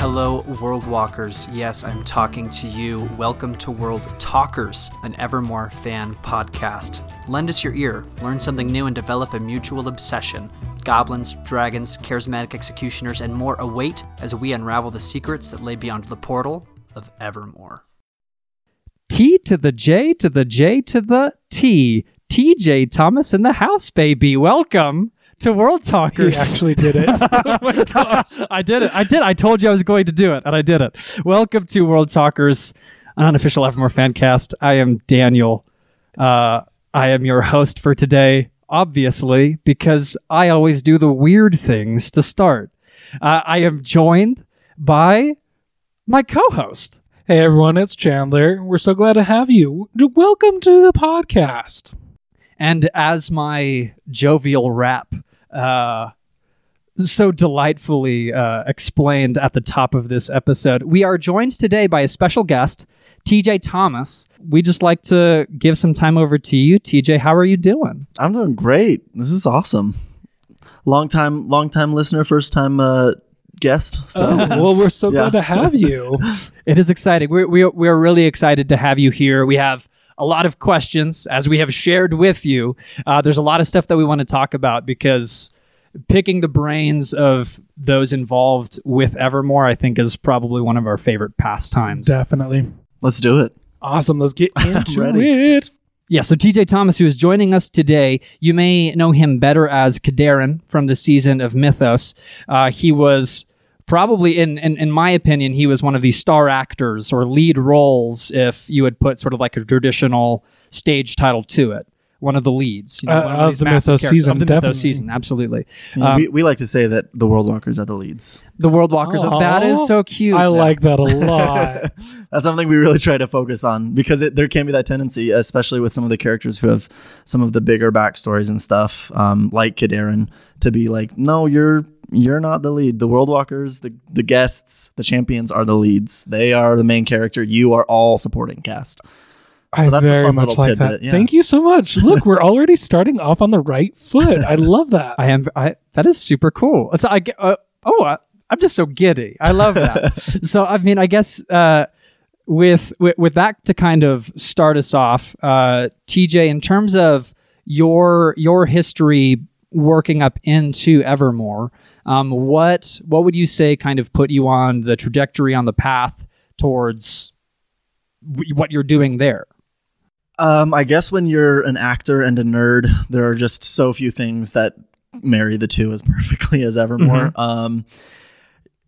Hello, World Walkers. Yes, I'm talking to you. Welcome to World Talkers, an Evermore fan podcast. Lend us your ear, learn something new, and develop a mutual obsession. Goblins, dragons, charismatic executioners, and more await as we unravel the secrets that lay beyond the portal of Evermore. T to the J to the J to the T. TJ Thomas in the house, baby. Welcome to World He Talkers. actually did it. oh my gosh. I did it. I did. I told you I was going to do it, and I did it. Welcome to World Talkers, an unofficial Evermore fan cast. I am Daniel. Uh, I am your host for today, obviously, because I always do the weird things to start. Uh, I am joined by my co host. hey everyone, it's Chandler. We're so glad to have you. Welcome to the podcast. And as my jovial rap uh, so delightfully uh, explained at the top of this episode, we are joined today by a special guest, TJ Thomas. We just like to give some time over to you, TJ. How are you doing? I'm doing great. This is awesome. Long time, long time listener, first time uh, guest. So Oh, well, we're so Yeah. glad to have you. It is exciting. We're, we're, we're really excited to have you here. We have a lot of questions, as we have shared with you. Uh, there's a lot of stuff that we want to talk about because picking the brains of those involved with Evermore, I think, is probably one of our favorite pastimes. Definitely. let's do it. Awesome. Let's get into ready. it. Yeah, so TJ Thomas, who is joining us today, you may know him better as Kadarin from the season of Mythos. Uh, he was probably, in, in in my opinion, he was one of the star actors or lead roles if you would put sort of like a traditional stage title to it. One of the leads you Uh, one of the massive Mythos season, of the definitely. Mythos season, absolutely. Um, we, we like to say that the World Walkers are the leads. the World Walkers. Aw. that is so cute. I like that a lot. That's something we really try to focus on because it, there can be that tendency, especially with some of the characters who have some of the bigger backstories and stuff, um, like Kadarin, to be like, no, you're you're not the lead. The World Walkers, the the guests, the champions are the leads. They are the main character. You are all supporting cast. I So that's a very fun much little like that. yeah. Thank you so much. Look, we're already starting off on the right foot. I love that. I am. I that is super cool. So I get. Uh, oh, I, I'm just so giddy. I love that. so I mean, I guess uh, with, with with that to kind of start us off, uh, TJ, in terms of your your history working up into Evermore, um, what what would you say kind of put you on the trajectory on the path towards what you're doing there? Um, I guess when you're an actor and a nerd, there are just so few things that marry the two as perfectly as Evermore. Um,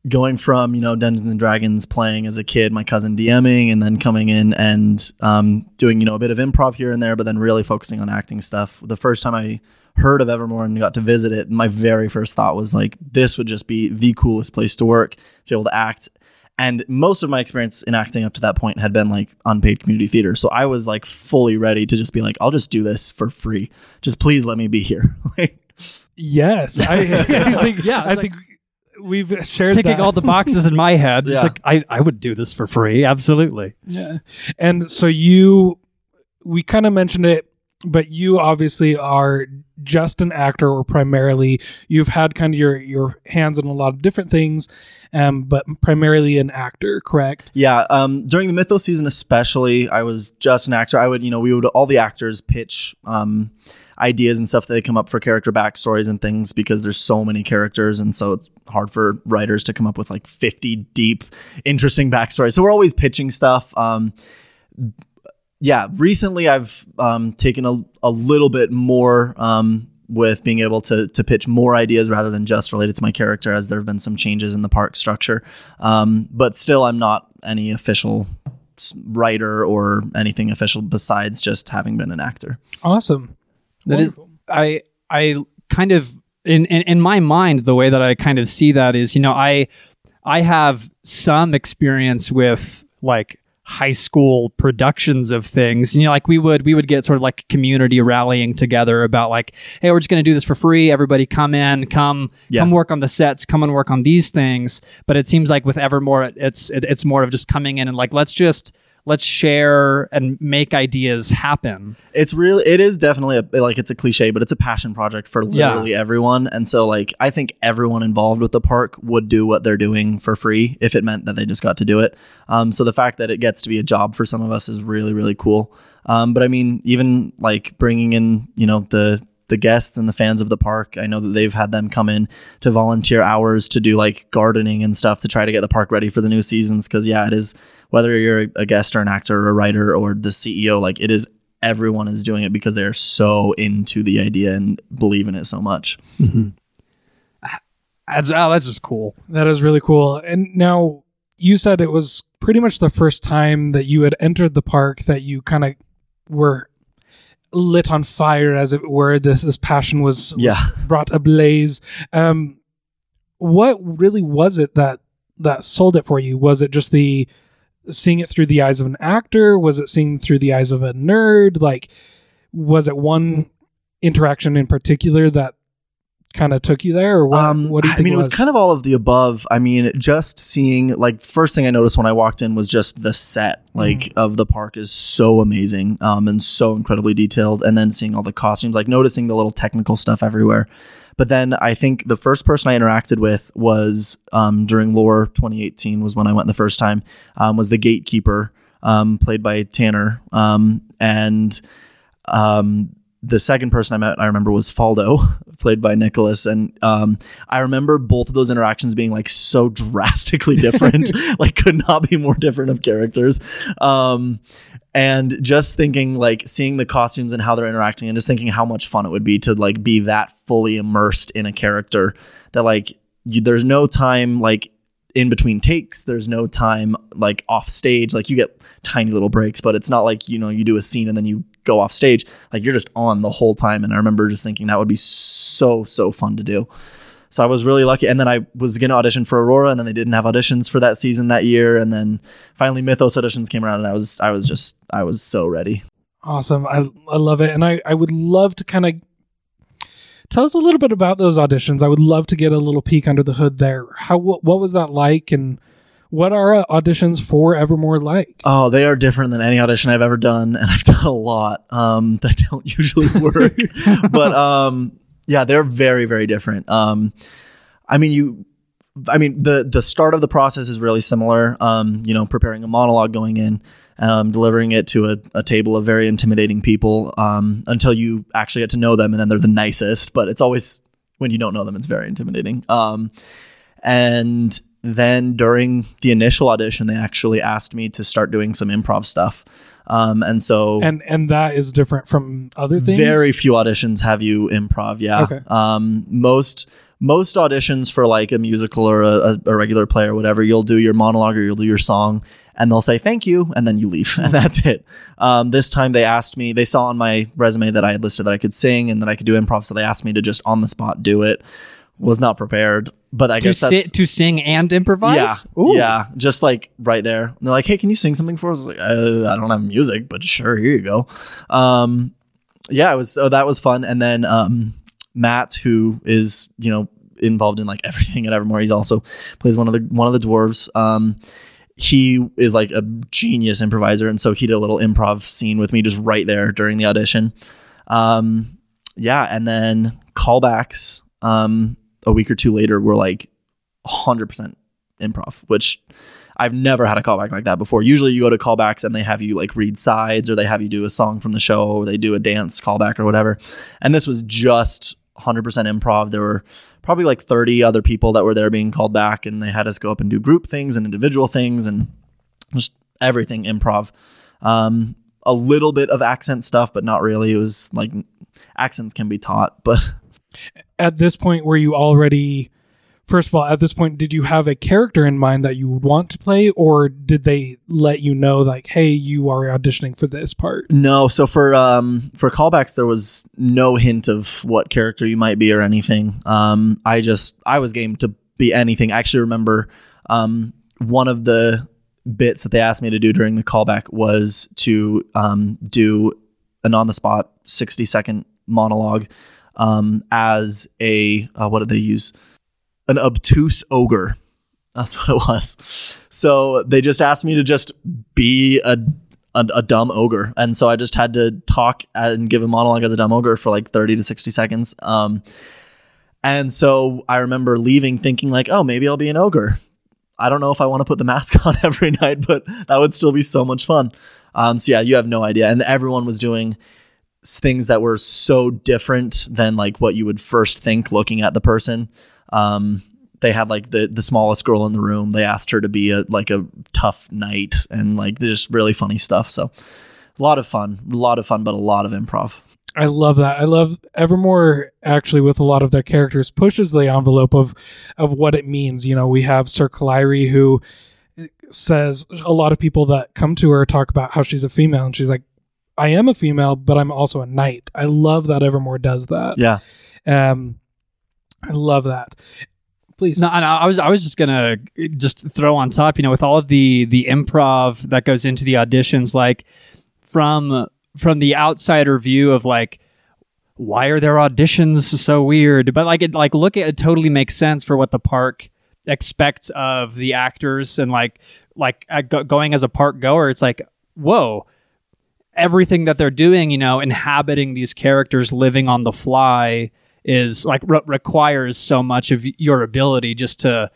going from you know Dungeons and Dragons playing as a kid, my cousin DMing, and then coming in and um, doing you know a bit of improv here and there, but then really focusing on acting stuff. The first time I heard of Evermore and got to visit it, my very first thought was like, this would just be the coolest place to work, to be able to act. And most of my experience in acting up to that point had been like unpaid community theater. So I was like fully ready to just be like, I'll just do this for free. Just please let me be here. Like, Yes, I, I think. Yeah, I it's think we've shared Ticking that. all the boxes in my head. It's Yeah. like I, I would do this for free. Absolutely. Yeah. And so you, we kind of mentioned it, but you obviously are just an actor or primarily you've had kind of your, your hands in a lot of different things, um, but primarily an actor, correct? yeah. Um, during the Mythos season, especially, I was just an actor. I would, you know, we would, all the actors pitch, um, ideas and stuff that they come up for character backstories and things because there's so many characters and so it's hard for writers to come up with like 50 deep interesting backstories so we're always pitching stuff um yeah recently i've um taken a, a little bit more um with being able to to pitch more ideas rather than just related to my character as there have been some changes in the park structure um but still i'm not any official writer or anything official besides just having been an actor Awesome. That is, Wonderful. I I kind of in, in in my mind the way that I kind of see that is you know I I have some experience with like high school productions of things. You know like we would we would get sort of like community rallying together about like hey we're just going to do this for free. Everybody come in come Yeah. come work on the sets come and work on these things. But it seems like with evermore it's it, it's more of just coming in and like let's just let's share and make ideas happen. It's really, it is definitely a, like it's a cliche, but it's a passion project for Yeah. literally everyone. And so, like, I think everyone involved with the park would do what they're doing for free if it meant that they just got to do it. Um, so the fact that it gets to be a job for some of us is really, really cool. Um, but I mean, even like bringing in, you know, the the guests and the fans of the park. I know that they've had them come in to volunteer hours to do like gardening and stuff to try to get the park ready for the new seasons. Cause yeah, it is whether you're a guest or an actor or a writer or the CEO, like it is everyone is doing it because they're so into the idea and believe in it so much. That's, oh, that's just cool. That is really cool. And now you said it was pretty much the first time that you had entered the park that you kind of were lit on fire, as it were. This this passion was, was Yeah. brought ablaze. Um, what really was it that that sold it for you? Was it just the seeing it through the eyes of an actor? Was it seeing through the eyes of a nerd? Like, was it one interaction in particular that kind of took you there, or what? Um, what do you I mean, it it was kind of all of the above. I mean, just seeing like first thing I noticed when I walked in was just the set like Mm. of the park is so amazing um, and so incredibly detailed. And then seeing all the costumes, like noticing the little technical stuff everywhere. But then I think the first person I interacted with was um, during Lore 2018 was when I went the first time. Um, was the gatekeeper um, played by Tanner, um, and um, the second person I met, I remember, was Faldo, played by Nicholas. And um, I remember both of those interactions being like so drastically different, like could not be more different of characters. Um, and just thinking, like, seeing the costumes and how they're interacting, and just thinking how much fun it would be to like be that fully immersed in a character that like you, there's no time like in between takes there's no time like off stage. Like you get tiny little breaks but it's not like you know you do a scene and then you go off stage. Like you're just on the whole time. And i remember just thinking that would be so so fun to do. So i was really lucky. And then i was gonna audition for aurora and then they didn't have auditions for that season that year. And then finally mythos auditions came around and i was i was just i was so ready. Awesome. I I love it. And I, I would love to kind of tell us a little bit about those auditions. I would love to get a little peek under the hood there. How what, what was that like and what are uh, auditions for Evermore like? Oh, they are different than any audition I've ever done, and I've done a lot um, that don't usually work. but um, yeah, they're very, very different. Um, I mean, you, I mean, the the start of the process is really similar. Um, you know, preparing a monologue going in, um, delivering it to a, a table of very intimidating people um, until you actually get to know them, and then they're the nicest. But it's always when you don't know them, it's very intimidating. Um, and then during the initial audition, they actually asked me to start doing some improv stuff. Um, and so And and that is different from other things. very few auditions have you improv. Yeah. Okay. Um, most most auditions for like a musical or a, a, regular play or whatever, you'll do your monologue or you'll do your song, and they'll say thank you, and then you leave, and that's it. Um, this time they asked me. They saw on my resume that I had listed that I could sing and that I could do improv, so they asked me to just on the spot do it. Was not prepared, but I To, guess si- to sing and improvise? yeah, Ooh. yeah, just like right there. And they're like, "Hey, can you sing something for us?" I was like, uh, "I don't have music, but sure, here you go." Um, yeah, it was so that was fun. And then um, Matt, who is you know involved in like everything at Evermore, he's also plays one of the one of the dwarves. Um, he is like a genius improviser, and so he did a little improv scene with me just right there during the audition. Um, yeah, and then callbacks. Um, a week or two later were like 100% improv, which I've never had a callback like that before. Usually you go to callbacks and they have you like read sides or they have you do a song from the show or they do a dance callback or whatever. And this was just 100% improv. There were probably like 30 other people that were there being called back and they had us go up and do group things and individual things and just everything improv. Um, a little bit of accent stuff, but not really. It was like accents can be taught, but At this point, were you already? First of all, at this point, did you have a character in mind that you would want to play, or did they let you know, like, "Hey, you are auditioning for this part"? No, so for um for callbacks there was no hint of what character you might be or anything. Um I just I was game to be anything. I actually remember um one of the bits that they asked me to do during the callback was to um do an on the spot 60 second monologue um as a uh, what did they use? An obtuse ogre. That's what it was. So they just asked me to just be a a, a dumb ogre, and so I just had to talk and give a monologue as a dumb ogre for like thirty to sixty seconds. Um, and so I remember leaving thinking like, oh, maybe I'll be an ogre. I don't know if I want to put the mask on every night, but that would still be so much fun. Um, so yeah, you have no idea, and everyone was doing things that were so different than like what you would first think looking at the person. Um, they had like the the smallest girl in the room. They asked her to be a like a tough knight and like just really funny stuff. So a lot of fun, a lot of fun, but a lot of improv. I love that. I love Evermore actually with a lot of their characters pushes the envelope of of what it means. You know, we have Sir Kaleri who says a lot of people that come to her talk about how she's a female and she's like I am a female, but I'm also a knight. I love that Evermore does that. Yeah. Um I love that. Please. No, I was I was just gonna just throw on top, you know, with all of the the improv that goes into the auditions, like from from the outsider view of like why are their auditions so weird? But like it like look at it totally makes sense for what the park expects of the actors and like like uh, go- going as a park goer, it's like whoa. Everything that they're doing, you know, inhabiting these characters, living on the fly, is like re- requires so much of your ability just to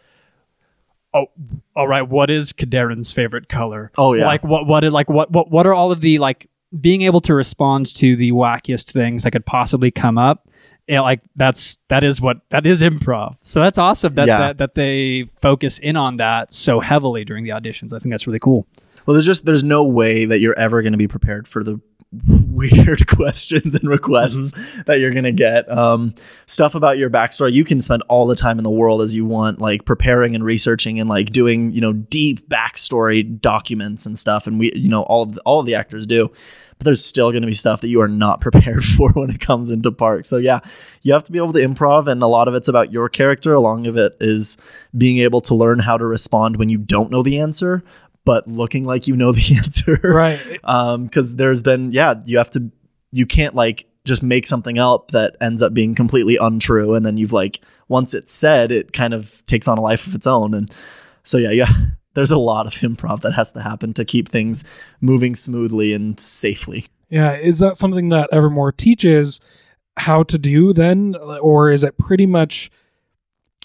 oh all right what is Kadarin's favorite color Oh yeah. like what what like what what what are all of the like being able to respond to the wackiest things that could possibly come up yeah, like that's that is what that is improv so that's awesome that, Yeah. that that they focus in on that so heavily during the auditions i think that's really cool Well, there's just there's no way that you're ever going to be prepared for the weird questions and requests that you're going to get. Um, stuff about your backstory, you can spend all the time in the world as you want, like preparing and researching and like doing, you know, deep backstory documents and stuff. And we, you know, all of the, all of the actors do. But there's still going to be stuff that you are not prepared for when it comes into park. So yeah, you have to be able to improv, and a lot of it's about your character. A lot of it is being able to learn how to respond when you don't know the answer, but looking like you know the answer Right. um because there's been yeah you have to you can't like just make something up that ends up being completely untrue and then you've like once it's said it kind of takes on a life of its own and so yeah yeah there's a lot of improv that has to happen to keep things moving smoothly and safely Yeah, is that something that Evermore teaches how to do then, or is it pretty much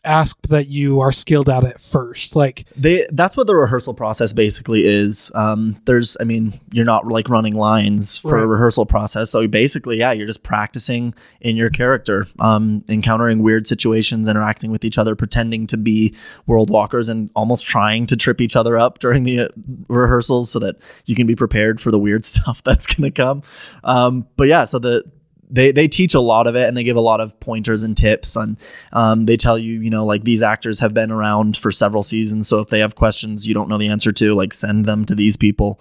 asked that you are skilled at it first? Like, they that's what the rehearsal process basically is. Um there's i mean you're not like running lines for a rehearsal process. So basically yeah you're just practicing in your character um encountering weird situations interacting with each other pretending to be world walkers and almost trying to trip each other up during the uh, rehearsals so that you can be prepared for the weird stuff that's going to come. Um but yeah so the they they teach a lot of it and they give a lot of pointers and tips and um, they tell you you know like these actors have been around for several seasons so if they have questions you don't know the answer to like send them to these people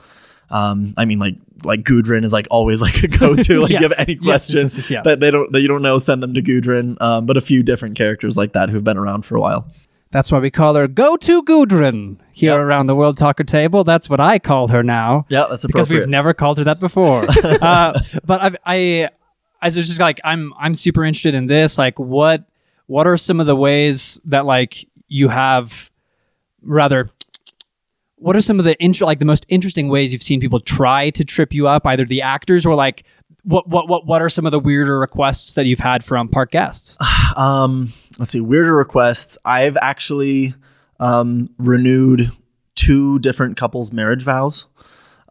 um, I mean like like Gudrun is like always like a go-to like you have Yes. any Yes, question yes, yes, yes. that they don't that you don't know send them to Gudrun um, but a few different characters like that who've been around for a while that's why we call her go to gudrun here around the world talker table that's what i call her now yeah that's appropriate. because we've never called her that before. uh, but I, I, I was just like, I'm, I'm super interested in this. Like, what, what are some of the ways that like you have, rather, what are some of the int- like the most interesting ways you've seen people try to trip you up, either the actors or like. What, what what what are some of the weirder requests that you've had from park guests? Um, let's see, weirder requests. I've actually um, renewed two different couples' marriage vows.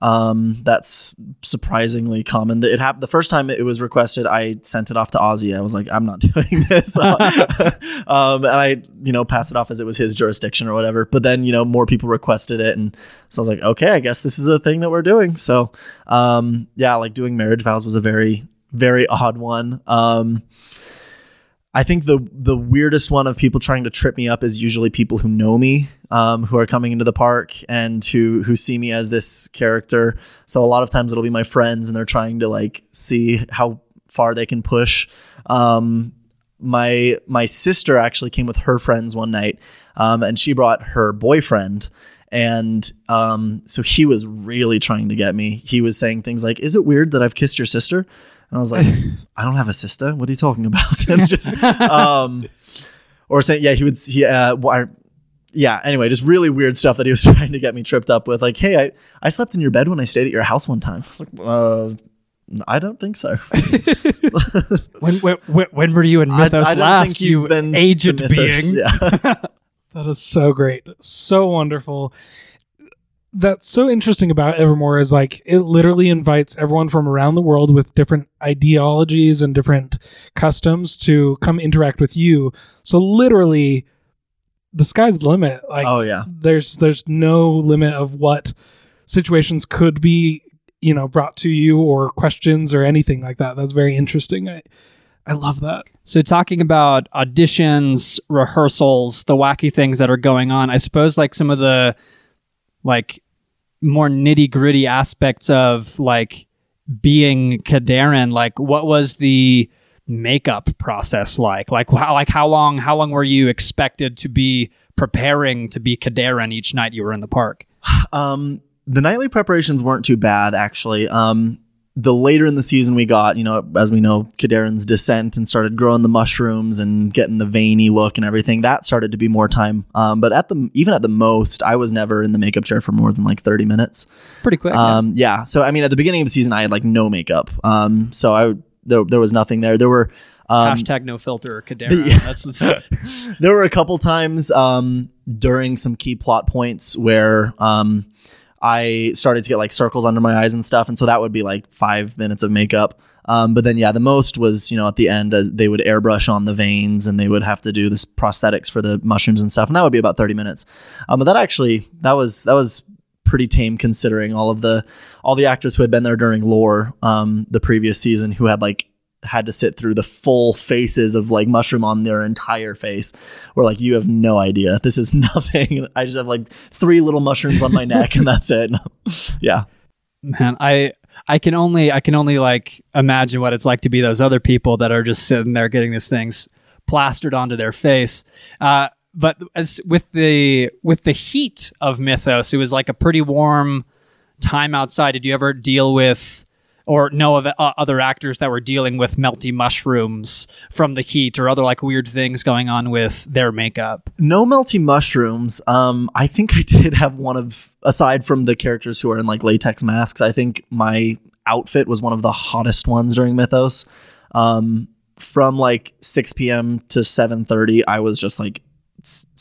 Um, that's surprisingly common. It happened the first time it was requested. I sent it off to Ozzy. I was like, I'm not doing this, um, and I, you know, passed it off as it was his jurisdiction or whatever. But then, you know, more people requested it, and so I was like, okay, I guess this is a thing that we're doing. So, um, yeah, like doing marriage vows was a very, very odd one. Um, I think the the weirdest one of people trying to trip me up is usually people who know me, um, who are coming into the park and who who see me as this character. So a lot of times it'll be my friends, and they're trying to like see how far they can push. Um, my my sister actually came with her friends one night, um, and she brought her boyfriend. And um, so he was really trying to get me. He was saying things like, "Is it weird that I've kissed your sister?" And I was like, "I don't have a sister. What are you talking about?" and just, um, or saying, "Yeah, he would." He, uh, why? yeah. Anyway, just really weird stuff that he was trying to get me tripped up with. Like, hey, I I slept in your bed when I stayed at your house one time. I was like, uh. I don't think so. when, when when when were you in Mythos I don't last? think you you've been aged being. Yeah. That is so great. So wonderful. That's so interesting about Evermore is like it literally invites everyone from around the world with different ideologies and different customs to come interact with you. So literally the sky's the limit. Like oh yeah. there's there's no limit of what situations could be, you know, brought to you or questions or anything like that. That's very interesting. I I love that. So talking about auditions, rehearsals, the wacky things that are going on, I suppose like some of the like more nitty gritty aspects of like being Kadarin, like what was the makeup process like? Like how like how long how long were you expected to be preparing to be Kadarin each night you were in the park? Um, the nightly preparations weren't too bad actually. Um, the later in the season we got, you know, as we know, Kadarin's descent and started growing the mushrooms and getting the veiny look and everything. That started to be more time. Um, but at the even at the most, I was never in the makeup chair for more than like thirty minutes. Pretty quick. yeah. Um, yeah. So I mean, at the beginning of the season, I had like no makeup. Um, so I there there was nothing there. There were um, Hashtag no filter Kadarin. yeah. That's, that's there were a couple times um, during some key plot points where um, I started to get like circles under my eyes and stuff, and so that would be like five minutes of makeup. Um, but then, yeah, the most was you know at the end as they would airbrush on the veins and they would have to do this prosthetics for the mushrooms and stuff, and that would be about thirty minutes. Um, but that actually that was that was pretty tame considering all of the all the actors who had been there during lore um, the previous season who had like had to sit through the full faces of like mushroom on their entire face. Where like you have no idea. This is nothing. I just have like three little mushrooms on my neck and that's it. Yeah. Man i i can only i can only like imagine what it's like to be those other people that are just sitting there getting these things plastered onto their face. Uh but as with the with the heat of mythos it was like a pretty warm time outside. Did you ever deal with or know of uh, other actors that were dealing with melty mushrooms from the heat or other like weird things going on with their makeup. No melty mushrooms. Um i think i did have one of aside from the characters who are in like latex masks i think my outfit was one of the hottest ones during mythos. Um from like 6 p.m to 7.30 i was just like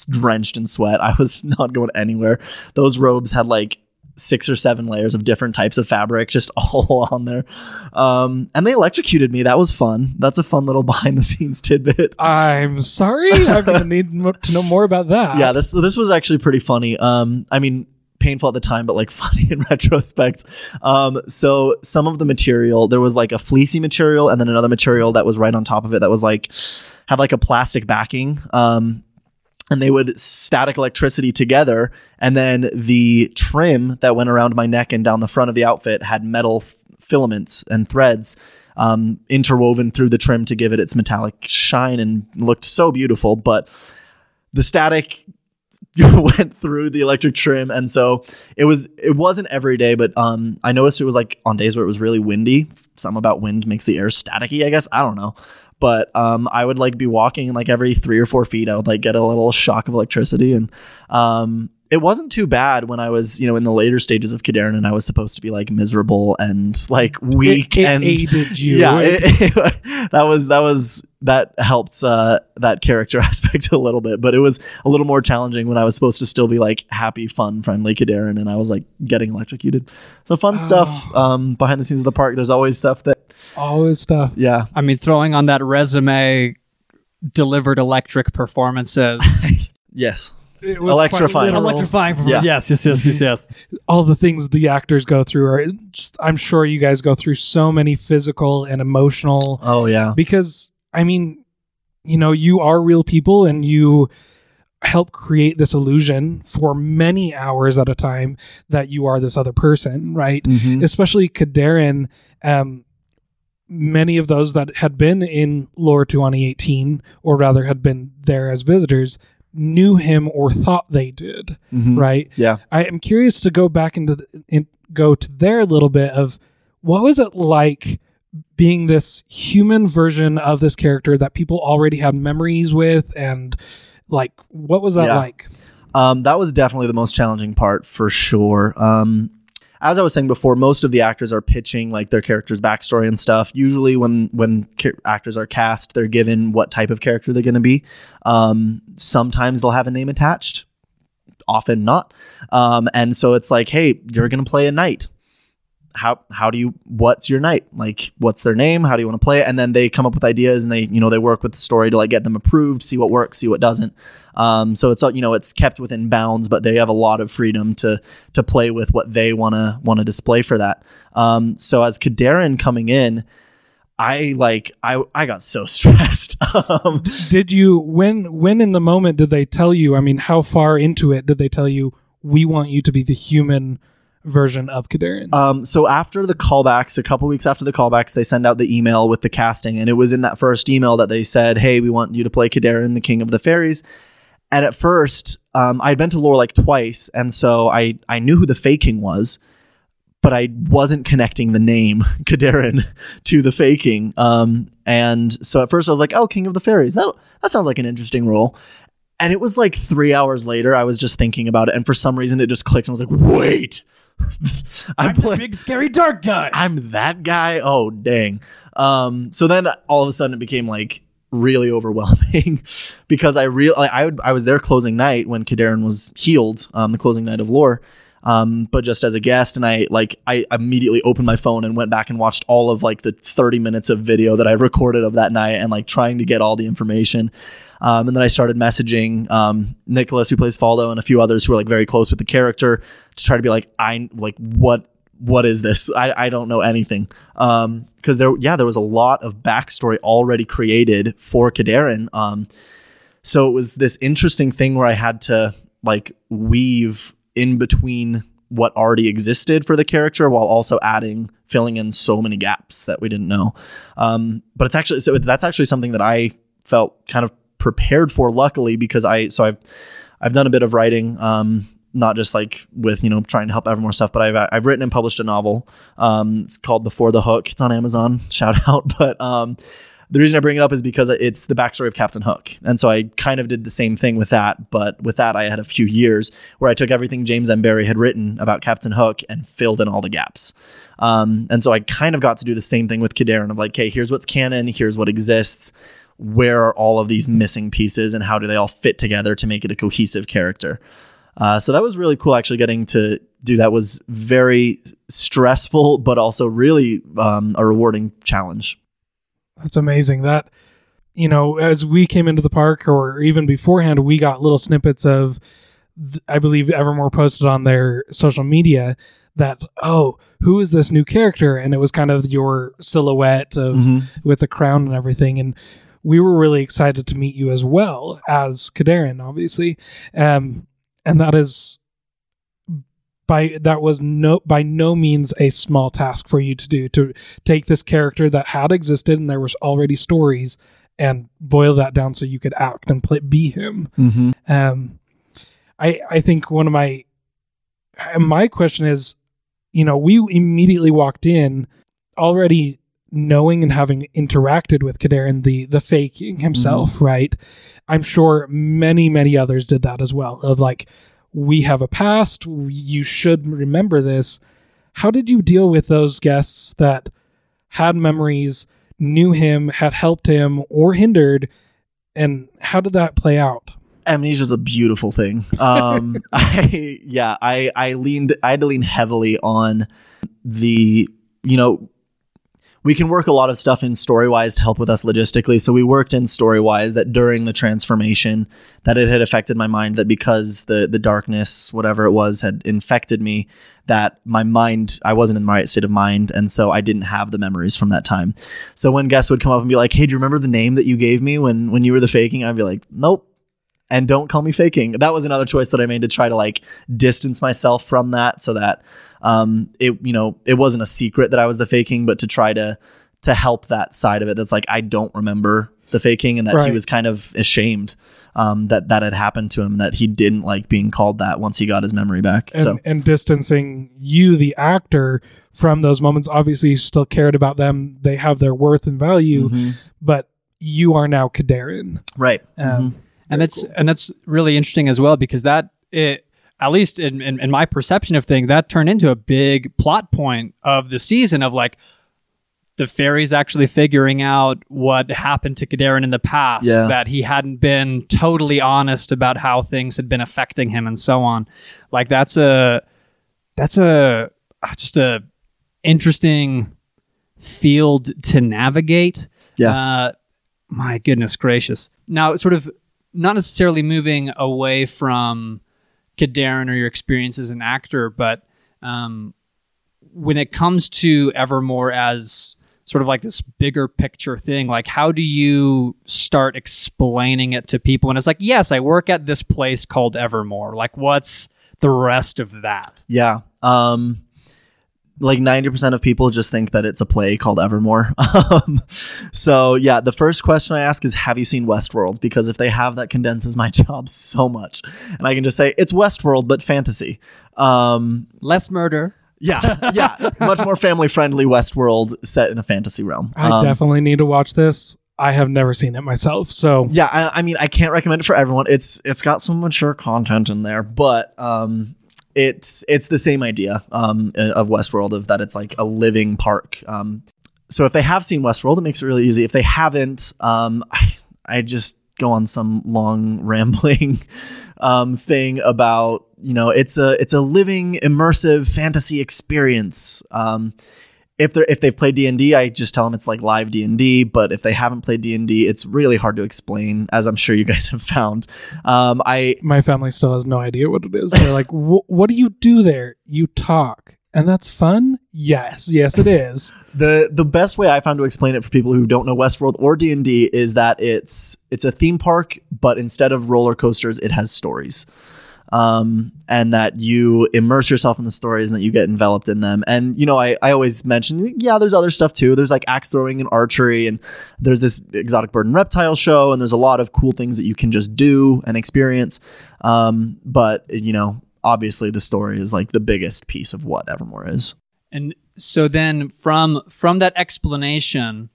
drenched in sweat. I was not going anywhere. Those robes had like six or seven layers of different types of fabric just all on there. Um and they electrocuted me. That was fun. That's a fun little behind the scenes tidbit. I'm sorry. I'm gonna need to know more about that. yeah this this was actually pretty funny. Um i mean painful at the time but like funny in retrospect. Um so some of the material there was like a fleecy material and then another material that was right on top of it that was like had like a plastic backing. Um and they would static electricity together and then the trim that went around my neck and down the front of the outfit had metal f- filaments and threads um, interwoven through the trim to give it its metallic shine and looked so beautiful but the static went through the electric trim and so it was it wasn't every day but um i noticed it was like on days where it was really windy something about wind makes the air staticky i guess? I don't know but um i would like be walking and like every three or four feet i would like get a little shock of electricity and um it wasn't too bad when I was, you know, in the later stages of Kadarin and I was supposed to be like miserable and like weak it, it and aided you. yeah, it- that was that was that helped uh, that character aspect a little bit, but it was a little more challenging when I was supposed to still be like happy, fun, friendly Kadarin, and I was like getting electrocuted. So fun stuff Oh. um, behind the scenes of the park. There's always stuff that always stuff. yeah. I mean, throwing on that resume, delivered electric performances, Yes. It was Electrifying. electrifying. Yeah. Yes, yes, yes, yes, yes. all the things the actors go through are just I'm sure you guys go through so many physical and emotional Oh yeah. because I mean, you know, you are real people and you help create this illusion for many hours at a time that you are this other person, right? Mhm. Especially Kadarin, um many of those that had been in Lore 2018 or rather had been there as visitors knew him or thought they did, Mhm. right? Yeah. I am curious to go back into the, in, go to their a little bit of what was it like being this human version of this character that people already had memories with and like what was that Yeah. like? Um, that was definitely the most challenging part for sure. Um, as I was saying before, most of the actors are pitching like their character's backstory and stuff. Usually, when when ca- actors are cast, they're given what type of character they're going to be. Um, sometimes they'll have a name attached, often not. Um, and so it's like, hey, you're going to play a knight how how do you what's your knight like what's their name how do you want to play it and then they come up with ideas and they you know they work with the story to like get them approved see what works see what doesn't um, so it's you know it's kept within bounds but they have a lot of freedom to to play with what they want to want to display for that um, so as Kadarin coming in I like I I got so stressed. um, did you when when in the moment did they tell you? I mean, how far into it did they tell you we want you to be the human version of Kadarin. Um, so after the callbacks, a couple weeks after the callbacks, they send out the email with the casting, and it was in that first email that they said, "Hey, we want you to play Kadarin, the King of the Fairies." And at first, um, I'd been to lore like twice, and so I I knew who the Fae King was, but I wasn't connecting the name Kadarin to the Fae King. Um, and so at first I was like, "Oh, King of the Fairies, that that sounds like an interesting role." And it was like three hours later, I was just thinking about it, and for some reason, it just clicked, and I was like, "Wait, I'm, I'm the big scary dark guy. I'm that guy. Oh dang. Um, so then all of a sudden it became like really overwhelming because I real I, I, I was there closing night when Kadarin was healed, um, the closing night of lore. Um, but just as a guest, and I like I immediately opened my phone and went back and watched all of like the 30 minutes of video that I recorded of that night and like trying to get all the information. Um, and then I started messaging um, Nicholas, who plays Faldo, and a few others who are like very close with the character to try to be like, I like what what is this? I, I don't know anything. Um, because there, yeah, there was a lot of backstory already created for Kadarin. Um, so it was this interesting thing where I had to like weave in between what already existed for the character while also adding filling in so many gaps that we didn't know um, but it's actually so that's actually something that i felt kind of prepared for luckily because i so i've i've done a bit of writing um, not just like with you know trying to help evermore stuff but i've i've written and published a novel um, it's called before the hook it's on amazon shout out but um, the reason I bring it up is because it's the backstory of Captain Hook. And so I kind of did the same thing with that. But with that, I had a few years where I took everything James M. Barrie had written about Captain Hook and filled in all the gaps. Um, and so I kind of got to do the same thing with Kadarin of like, okay, here's what's canon, here's what exists. Where are all of these missing pieces and how do they all fit together to make it a cohesive character? Uh, so that was really cool actually getting to do that was very stressful, but also really um, a rewarding challenge. That's amazing. That you know, as we came into the park, or even beforehand, we got little snippets of. I believe Evermore posted on their social media that oh who is this new character and it was kind of your silhouette of mm-hmm. with the crown and everything and we were really excited to meet you as well as Kadarin obviously um, and that is by that was no by no means a small task for you to do to take this character that had existed and there was already stories and boil that down so you could act and play be him. Mm-hmm. Um, I I think one of my my question is, you know, we immediately walked in already knowing and having interacted with Kadarin, the the Fae King himself, mm-hmm. right? I'm sure many many others did that as well. Of like, we have a past. You should remember this. How did you deal with those guests that had memories, knew him, had helped him, or hindered? And how did that play out? Amnesia is a beautiful thing. Um, I yeah, I I leaned I had to lean heavily on the you know we can work a lot of stuff in Storywise to help with us logistically. So we worked in Storywise that during the transformation that it had affected my mind that because the the darkness, whatever it was, had infected me, that my mind I wasn't in the right state of mind, and so I didn't have the memories from that time. So when guests would come up and be like, "Hey, do you remember the name that you gave me when when you were the Fae King?" I'd be like, "Nope." And don't call me Fae King. That was another choice that I made to try to like distance myself from that so that um, it you know it wasn't a secret that I was the Fae King, but to try to to help that side of it. That's like I don't remember the Fae King, and that right. he was kind of ashamed um, that that had happened to him, that he didn't like being called that once he got his memory back. And, so and distancing you, the actor, from those moments. Obviously, you still cared about them. They have their worth and value, mm-hmm. but you are now Kadarin, right? Um, mm-hmm. And that's cool. and that's really interesting as well because that it at least in, in, in my perception of thing, that turned into a big plot point of the season of like the fairies actually figuring out what happened to Kadarin in the past, Yeah. that he hadn't been totally honest about how things had been affecting him and so on. Like that's a that's a just a interesting field to navigate. Yeah. Uh, my goodness gracious. Now, sort of not necessarily moving away from Kadarin or your experience as an actor, but um, when it comes to Evermore as sort of like this bigger picture thing, like how do you start explaining it to people? And it's like, yes, I work at this place called Evermore. Like, what's the rest of that? Yeah. Um like 90% of people just think that it's a play called Evermore. Um, so, yeah, the first question I ask is Have you seen Westworld? Because if they have, that condenses my job so much. And I can just say, It's Westworld, but fantasy. Um, Less murder. yeah, yeah, much more family friendly Westworld set in a fantasy realm. I Um, definitely need to watch this. I have never seen it myself, so yeah I, I mean i can't recommend it for everyone it's it's got some mature content in there but um it's it's the same idea um of westworld of that it's like a living park. Um so if they have seen westworld it makes it really easy. If they haven't um i, I just go on some long rambling um thing about you know it's a it's a living immersive fantasy experience. Um if they're if they've played D&D, I just tell them it's like live D&D, but if they haven't played D&D, it's really hard to explain as I'm sure you guys have found. Um I my family still has no idea what it is. They're like, "What do you do there? You talk, and that's fun." Yes, yes, it is. the the best way I found to explain it for people who don't know Westworld or D&D is that it's it's a theme park, but instead of roller coasters, it has stories. Um, and that you immerse yourself in the stories and that you get enveloped in them. And you know, I, I always mention, yeah, there's other stuff too. There's like axe throwing and archery, and there's this exotic bird and reptile show, and there's a lot of cool things that you can just do and experience. Um, but you know, obviously, the story is like the biggest piece of what Evermore is. And so then from from that explanation,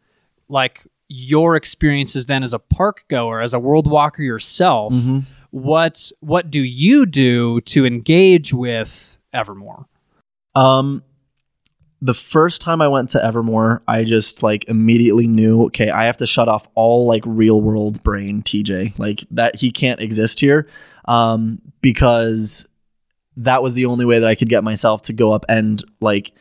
like your experiences then as a park goer, as a world walker yourself, Mhm. What what do you do to engage with Evermore? Um, the first time I went to Evermore, I just like immediately knew, okay, I have to shut off all like real world brain TJ. Like that he can't exist here. Um, because that was the only way that I could get myself to go up and like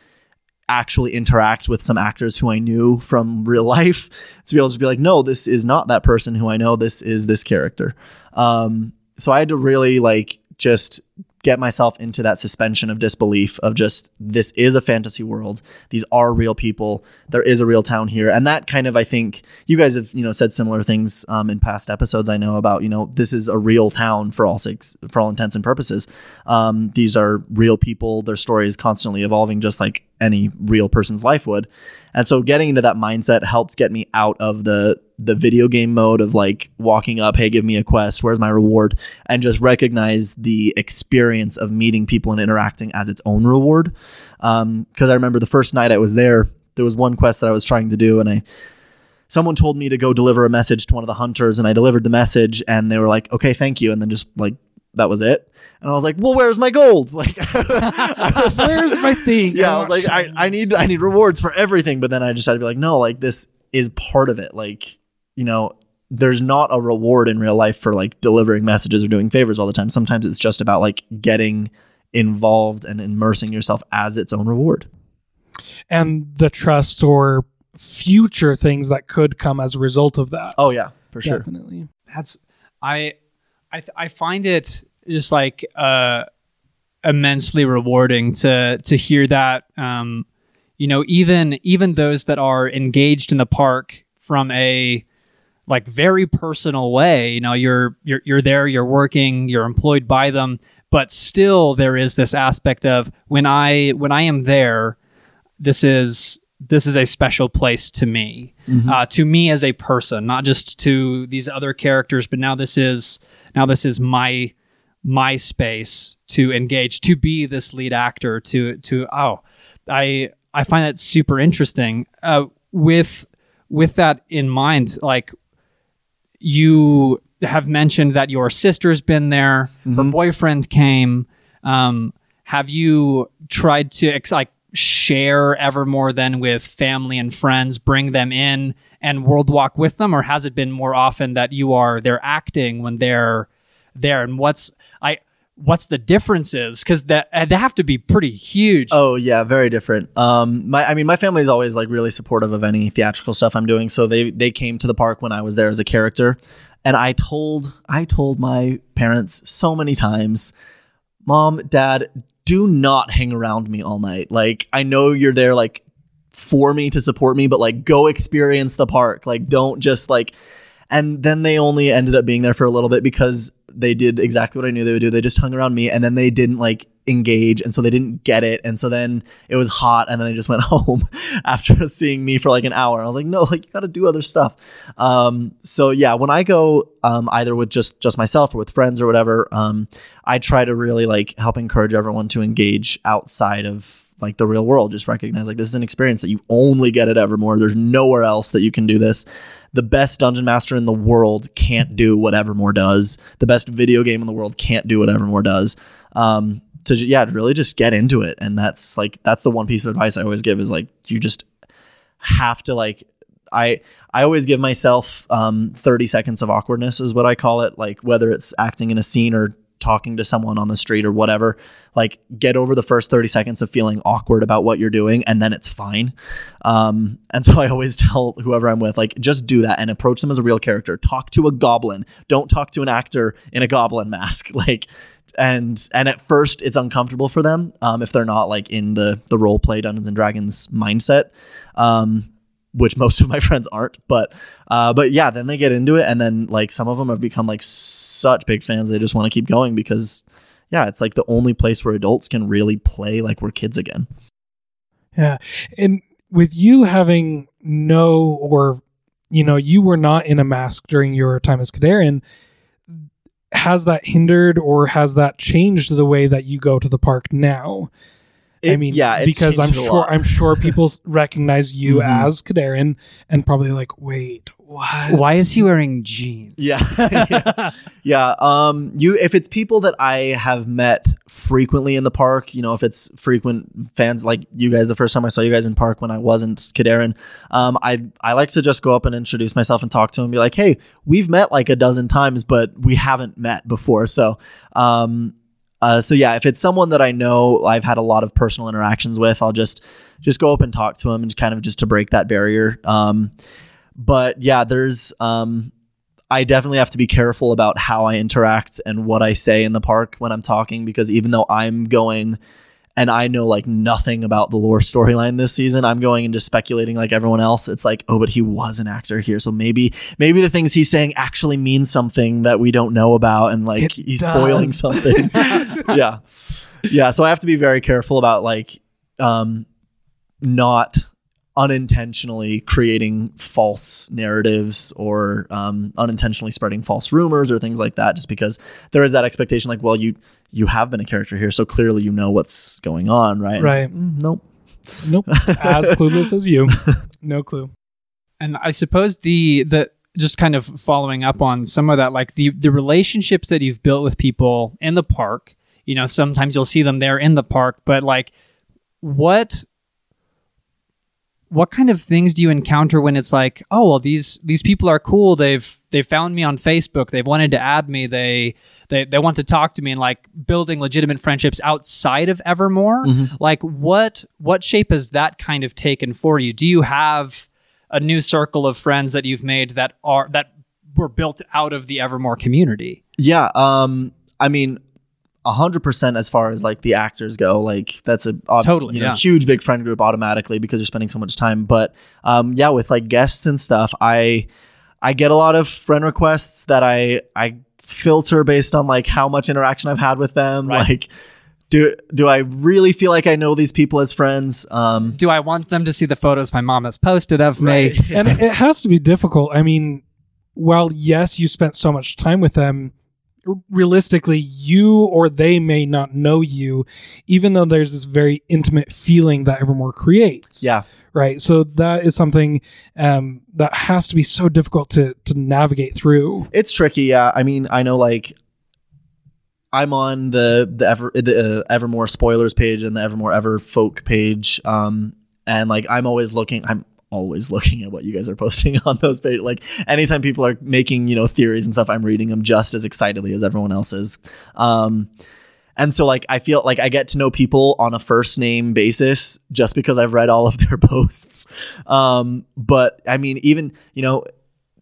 actually interact with some actors who I knew from real life to be able to be like, no, this is not that person who I know. This is this character. Um, so I had to really like just get myself into that suspension of disbelief of just this is a fantasy world. These are real people. There is a real town here. And that kind of i think you guys have you know said similar things um, in past episodes i know about you know this is a real town for all six for all intents and purposes. Um, these are real people. Their story is constantly evolving just like any real person's life would and so getting into that mindset helped get me out of the the video game mode of like walking up, hey, give me a quest, where's my reward, and just recognize the experience of meeting people and interacting as its own reward. Um, because I remember the first night I was there, there was one quest that I was trying to do, and I someone told me to go deliver a message to one of the hunters, and I delivered the message, and they were like, okay, thank you, and then just like that was it. And I was like, well, where's my gold? Like, was Where's my thing? yeah, I was like, I, I need I need rewards for everything. But then I just had to be like, no, like this is part of it. Like, you know, there's not a reward in real life for like delivering messages or doing favors all the time. Sometimes it's just about like getting involved and immersing yourself as its own reward. and the trust or future things that could come as a result of that. Oh yeah, for sure. Definitely. That's I I th- I find it just like uh immensely rewarding to to hear that um you know even even those that are engaged in the park from a like very personal way you know you're you're you're there you're working you're employed by them but still there is this aspect of when i when i am there this is this is a special place to me uh, to me as a person not just to these other characters but now this is now this is my my space to engage to be this lead actor to to oh i i find that super interesting uh, with with that in mind like you have mentioned that your sister's been there, her Mhm. boyfriend came. Um, have you tried to ex- like share Evermore than with family and friends, bring them in and world walk with them, or has it been more often that you are they're acting when they're there? And what's I what's the differences? Because that uh, they have to be pretty huge. Oh yeah, very different. Um, my I mean, my family's always like really supportive of any theatrical stuff I'm doing. So they they came to the park when I was there as a character, and I told I told my parents so many times, Mom, Dad, do not hang around me all night. Like I know you're there like for me to support me, but like go experience the park. Like don't just like. And then they only ended up being there for a little bit because they did exactly what I knew they would do. They just hung around me and then they didn't like engage and so they didn't get it and so then it was hot and then they just went home after seeing me for like an hour. I was like, no, like you got to do other stuff. Um, so yeah, when I go um, either with just just myself or with friends or whatever, um, I try to really like help encourage everyone to engage outside of like the real world. Just recognize like this is an experience that you only get at Evermore. There's nowhere else that you can do this. The best dungeon master in the world can't do what Evermore does. The best video game in the world can't do what Evermore does. Um, to yeah, really just get into it, and that's like that's the one piece of advice I always give is like you just have to like I I always give myself um, 30 seconds of awkwardness is what I call it. Like whether it's acting in a scene or talking to someone on the street or whatever, like get over the first 30 seconds of feeling awkward about what you're doing and then it's fine. Um, and so I always tell whoever I'm with, like, just do that and approach them as a real character. Talk to a goblin. Don't talk to an actor in a goblin mask. Like, and and at first it's uncomfortable for them um, if they're not like in the the role play Dungeons and Dragons mindset. Um, which most of my friends aren't. But uh, but yeah, then they get into it, and then like some of them have become like such big fans. They just want to keep going because yeah, it's like the only place where adults can really play like we're kids again. Yeah. And with you having no or you know, you were not in a mask during your time as Kadarin, has that hindered or has that changed the way that you go to the park now? I mean, yeah, it's because I'm sure. I'm sure people recognize you Mhm. as Kadarin and probably like, wait, what? Why is he wearing jeans? Yeah. yeah. Yeah. Um, you if it's people that I have met frequently in the park, you know, if it's frequent fans like you guys, the first time I saw you guys in park when I wasn't Kadarin, um, I I like to just go up and introduce myself and talk to them and be like, hey, we've met like a dozen times, but we haven't met before. So um uh, so yeah, if it's someone that I know I've had a lot of personal interactions with, I'll just just go up and talk to them and kind of just to break that barrier. Um, but yeah, there's um, I definitely have to be careful about how I interact and what I say in the park when I'm talking because even though I'm going and I know like nothing about the lore storyline this season, I'm going and just speculating like everyone else. It's like, oh, but he was an actor here, so maybe maybe the things he's saying actually mean something that we don't know about, and like It he's does. spoiling something. yeah, yeah. So I have to be very careful about like um, not unintentionally creating false narratives or um, unintentionally spreading false rumors or things like that just because there is that expectation like well you you have been a character here so clearly you know what's going on right Right. like, "Mm, nope Nope. As clueless as you. No clue. and I suppose the the just kind of following up on some of that, like the the relationships that you've built with people in the park. You know, sometimes you'll see them there in the park, but like, what what kind of things do you encounter when it's like, oh well, these these people are cool. They've they found me on Facebook. They've wanted to add me. They they they want to talk to me and like building legitimate friendships outside of Evermore. Mhm. Like what what shape has that kind of taken for you? Do you have a new circle of friends that you've made that are that were built out of the Evermore community? yeah um i mean a hundred percent as far as like the actors go like that's a ob- Totally, you know yeah. huge big friend group automatically because you're spending so much time but um yeah with like guests and stuff i i get a lot of friend requests that i i filter based on like how much interaction i've had with them Right. like do do i really feel like i know these people as friends um Do I want them to see the photos my mom has posted of me? and it, it has to be difficult. I mean, while yes, you spent so much time with them, realistically you or they may not know you even though there's this very intimate feeling that evermore creates Yeah. right so that is something um, that has to be so difficult to to navigate through It's tricky. Yeah. I mean, I know like I'm on the the ever the uh, Evermore spoilers page and the Evermore Ever folk page. Um, and like I'm always looking. I'm always looking at what you guys are posting on those pages. Like anytime people are making you know theories and stuff, I'm reading them just as excitedly as everyone else is. Um, and so like I feel like I get to know people on a first name basis just because I've read all of their posts. Um, but I mean, even you know,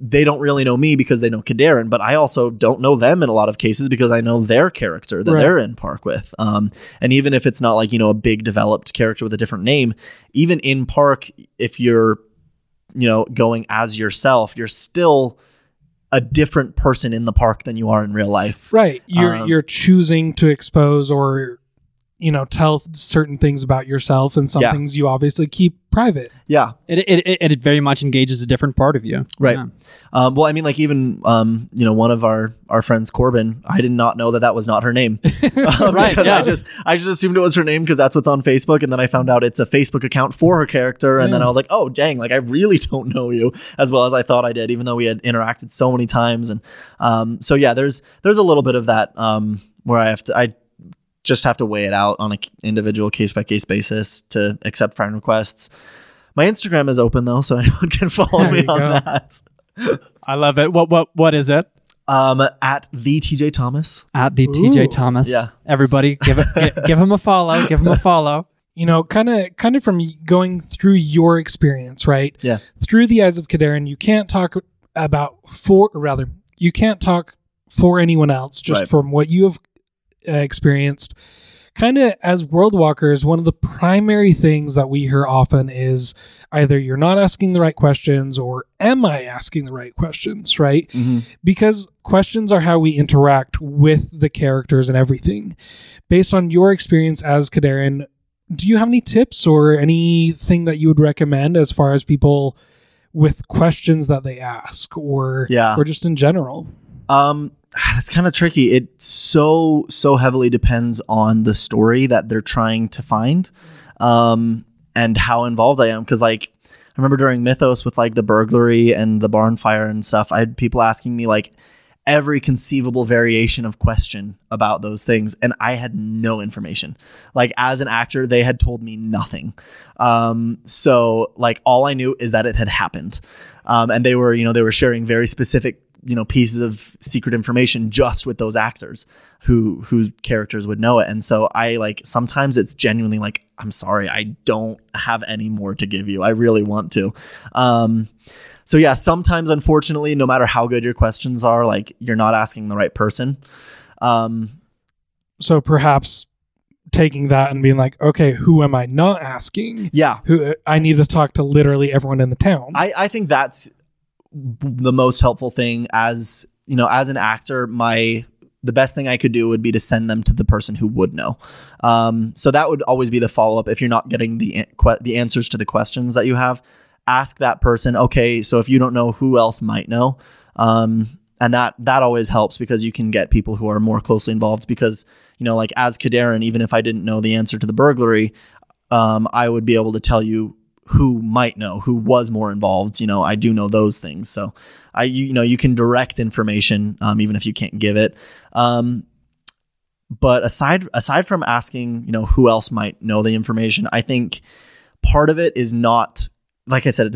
they don't really know me because they know Kadarin, but I also don't know them in a lot of cases because I know their character that Right. they're in park with. Um, and even if it's not like you know a big developed character with a different name, even in park, if you're you know going as yourself, you're still a different person in the park than you are in real life. right you're Um, you're choosing to expose or you know tell certain things about yourself and some Yeah. things you obviously keep private Yeah. It, it, it, it very much engages a different part of you. Right. Yeah. Um, well, I mean, like even um, you know, one of our our friends, Corbin. I did not know that that was not her name. Um, Right, yeah. I just I just assumed it was her name because that's what's on Facebook, and then I found out it's a Facebook account for her character, and then I was like, oh dang, like I really don't know you as well as I thought I did, even though we had interacted so many times, and um, so yeah, there's there's a little bit of that um, where I have to I just have to weigh it out on an individual case by case basis to accept friend requests. My Instagram is open though, so anyone can follow There me on go. that. I love it. What what what is it? Um, at the TJ Thomas. At the Ooh. TJ Thomas. Yeah. Everybody, give it gi- give him a follow. Give him a follow. you know kind of kind of from going through your experience right Yeah. through the eyes of Kadarin you can't talk about for or rather you can't talk for anyone else just Right. from what you have uh, experienced kind of as world walkers one of the primary things that we hear often is either you're not asking the right questions or am i asking the right questions right because questions are how we interact with the characters and everything. Based on your experience as Kadarin, do you have any tips or anything that you would recommend as far as people with questions that they ask or Yeah. or just in general? Um, that's kind of tricky. It so so heavily depends on the story that they're trying to find, um, and how involved I am. Because like, I remember during Mythos with like the burglary and the barn fire and stuff, I had people asking me like every conceivable variation of question about those things, and I had no information. Like as an actor, they had told me nothing. Um, so like all I knew is that it had happened, um, and they were you know they were sharing very specific you know pieces of secret information just with those actors who whose characters would know it. And so i like sometimes it's genuinely like i'm sorry i don't have any more to give you. I really want to. Um so yeah sometimes unfortunately no matter how good your questions are like you're not asking the right person. Um So perhaps taking that and being like, okay, who am I not asking? yeah. Who I need to talk to literally everyone in the town. I, I think that's the most helpful thing as you know as an actor my the best thing i could do would be to send them to the person who would know. Um, so that would always be the follow-up. If you're not getting the the answers to the questions that you have ask that person okay so if you don't know who else might know? Um, and that that always helps because you can get people who are more closely involved because you know like as Kadarin even if i didn't know the answer to the burglary um, i would be able to tell you who might know who was more involved you know i do know those things so i you, you know you can direct information um, even if you can't give it um, but aside aside from asking you know who else might know the information i think part of it is not like i said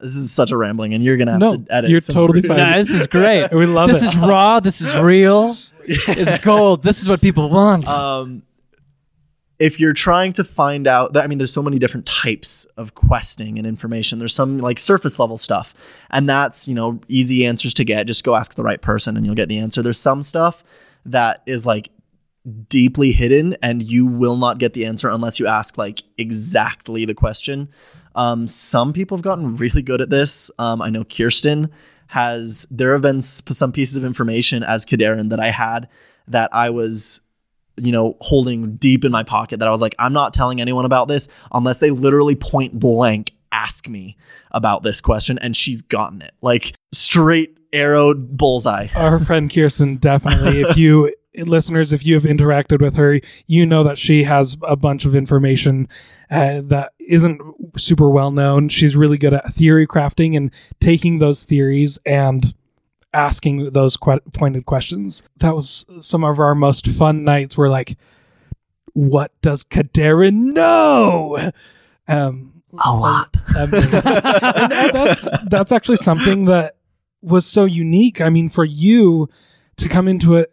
this is such a rambling and you're gonna have No, to edit you're some totally fine. Nah, this is great. we love this is raw. This is real. It's gold. This is what people want. um, if you're trying to find out that i mean there's so many different types of questing and information. There's some like surface level stuff and that's you know easy answers to get. Just go ask the right person and you'll get the answer. There's some stuff that is like deeply hidden and you will not get the answer unless you ask like exactly the question. Um, some people have gotten really good at this. Um, i know kirsten has there have been some pieces of information as Kadarin that i had that i was you know, holding deep in my pocket that I was like, I'm not telling anyone about this unless they literally point blank ask me about this question. And she's gotten it like straight arrow bullseye. Our friend Kirsten, definitely. if you listeners, if you have interacted with her, you know that she has a bunch of information uh, that isn't super well known. She's really good at theory crafting and taking those theories and asking those que- pointed questions. That was some of our most fun nights. Were like, what does Kadarin know? Um, A lot. and, and that's that's actually something that was so unique. I mean, for you to come into it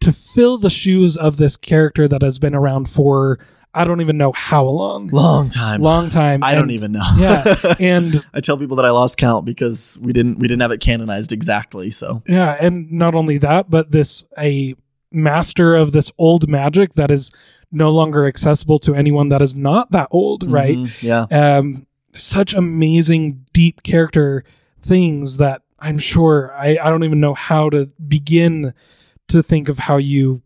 to fill the shoes of this character that has been around for I don't even know how long, Long time. long time. I don't even know. Yeah, and I tell people that I lost count because we didn't we didn't have it canonized exactly. So yeah, and not only that, but this a master of this old magic that is no longer accessible to anyone that is not that old, right? Mhm, yeah. um, such amazing, deep character things that I'm sure I, I don't even know how to begin to think of how you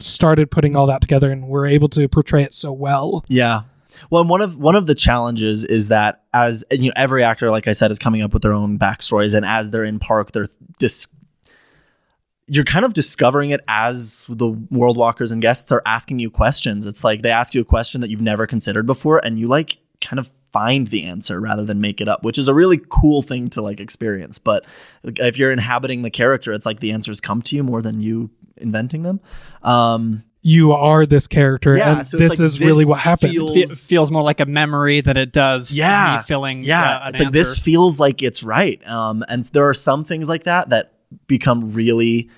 started putting all that together and were able to portray it so well. Yeah. Well, one of one of the challenges is that as you know, every actor, like I said, is coming up with their own backstories, and as they're in park, they're dis- you're kind of discovering it as the world walkers and guests are asking you questions. It's like they ask you a question that you've never considered before, and you like kind of find the answer rather than make it up, which is a really cool thing to like experience. But if you're inhabiting the character, it's like the answers come to you more than you inventing them. Um, You are this character, Yeah, and so this like, is really what happened. feels- Fe- feels more like a memory than it does Yeah. me filling yeah uh, an it's like this feels like it's right um and there are some things like that that become really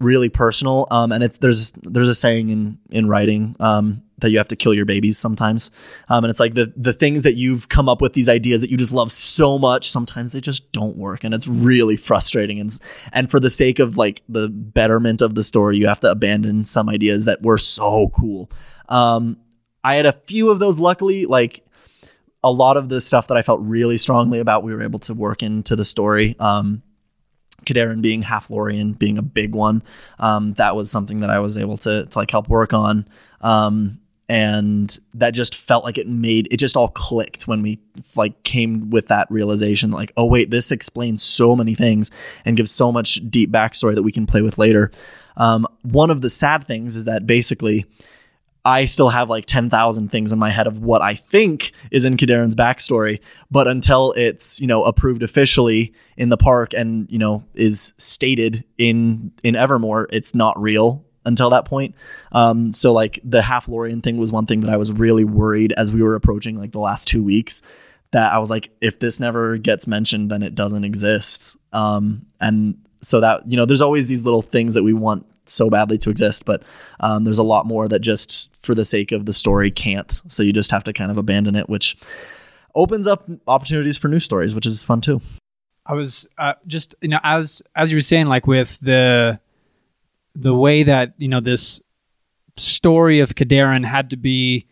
really personal um and it's there's there's a saying in in writing um that you have to kill your babies sometimes. Um and it's like the the things that you've come up with these ideas that you just love so much sometimes they just don't work. And it's really frustrating. And and for the sake of like the betterment of the story you have to abandon some ideas that were so cool. Um i had a few of those luckily. Like a lot of the stuff that I felt really strongly about, we were able to work into the story. Um, being half Lorian being a big one, um, that was something that I was able to, to like help work on. Um, and that just felt like it made it just all clicked when we like came with that realization like oh wait this explains so many things and gives so much deep backstory that we can play with later. Um, one of the sad things is that basically I still have like 10,000 things in my head of what I think is in Kadarin's backstory, but until it's, you know, approved officially in the park and, you know, is stated in in Evermore, it's not real until that point. Um, so like the half Lorian thing was one thing that I was really worried as we were approaching like the last 2 weeks that I was like if this never gets mentioned then it doesn't exist. Um, and so that, you know, there's always these little things that we want so badly to exist, but um, there's a lot more that just for the sake of the story can't. So you just have to kind of abandon it, which opens up opportunities for new stories, which is fun too. I was uh, just you know as as you were saying like with the the way that you know this story of Kadarin had to be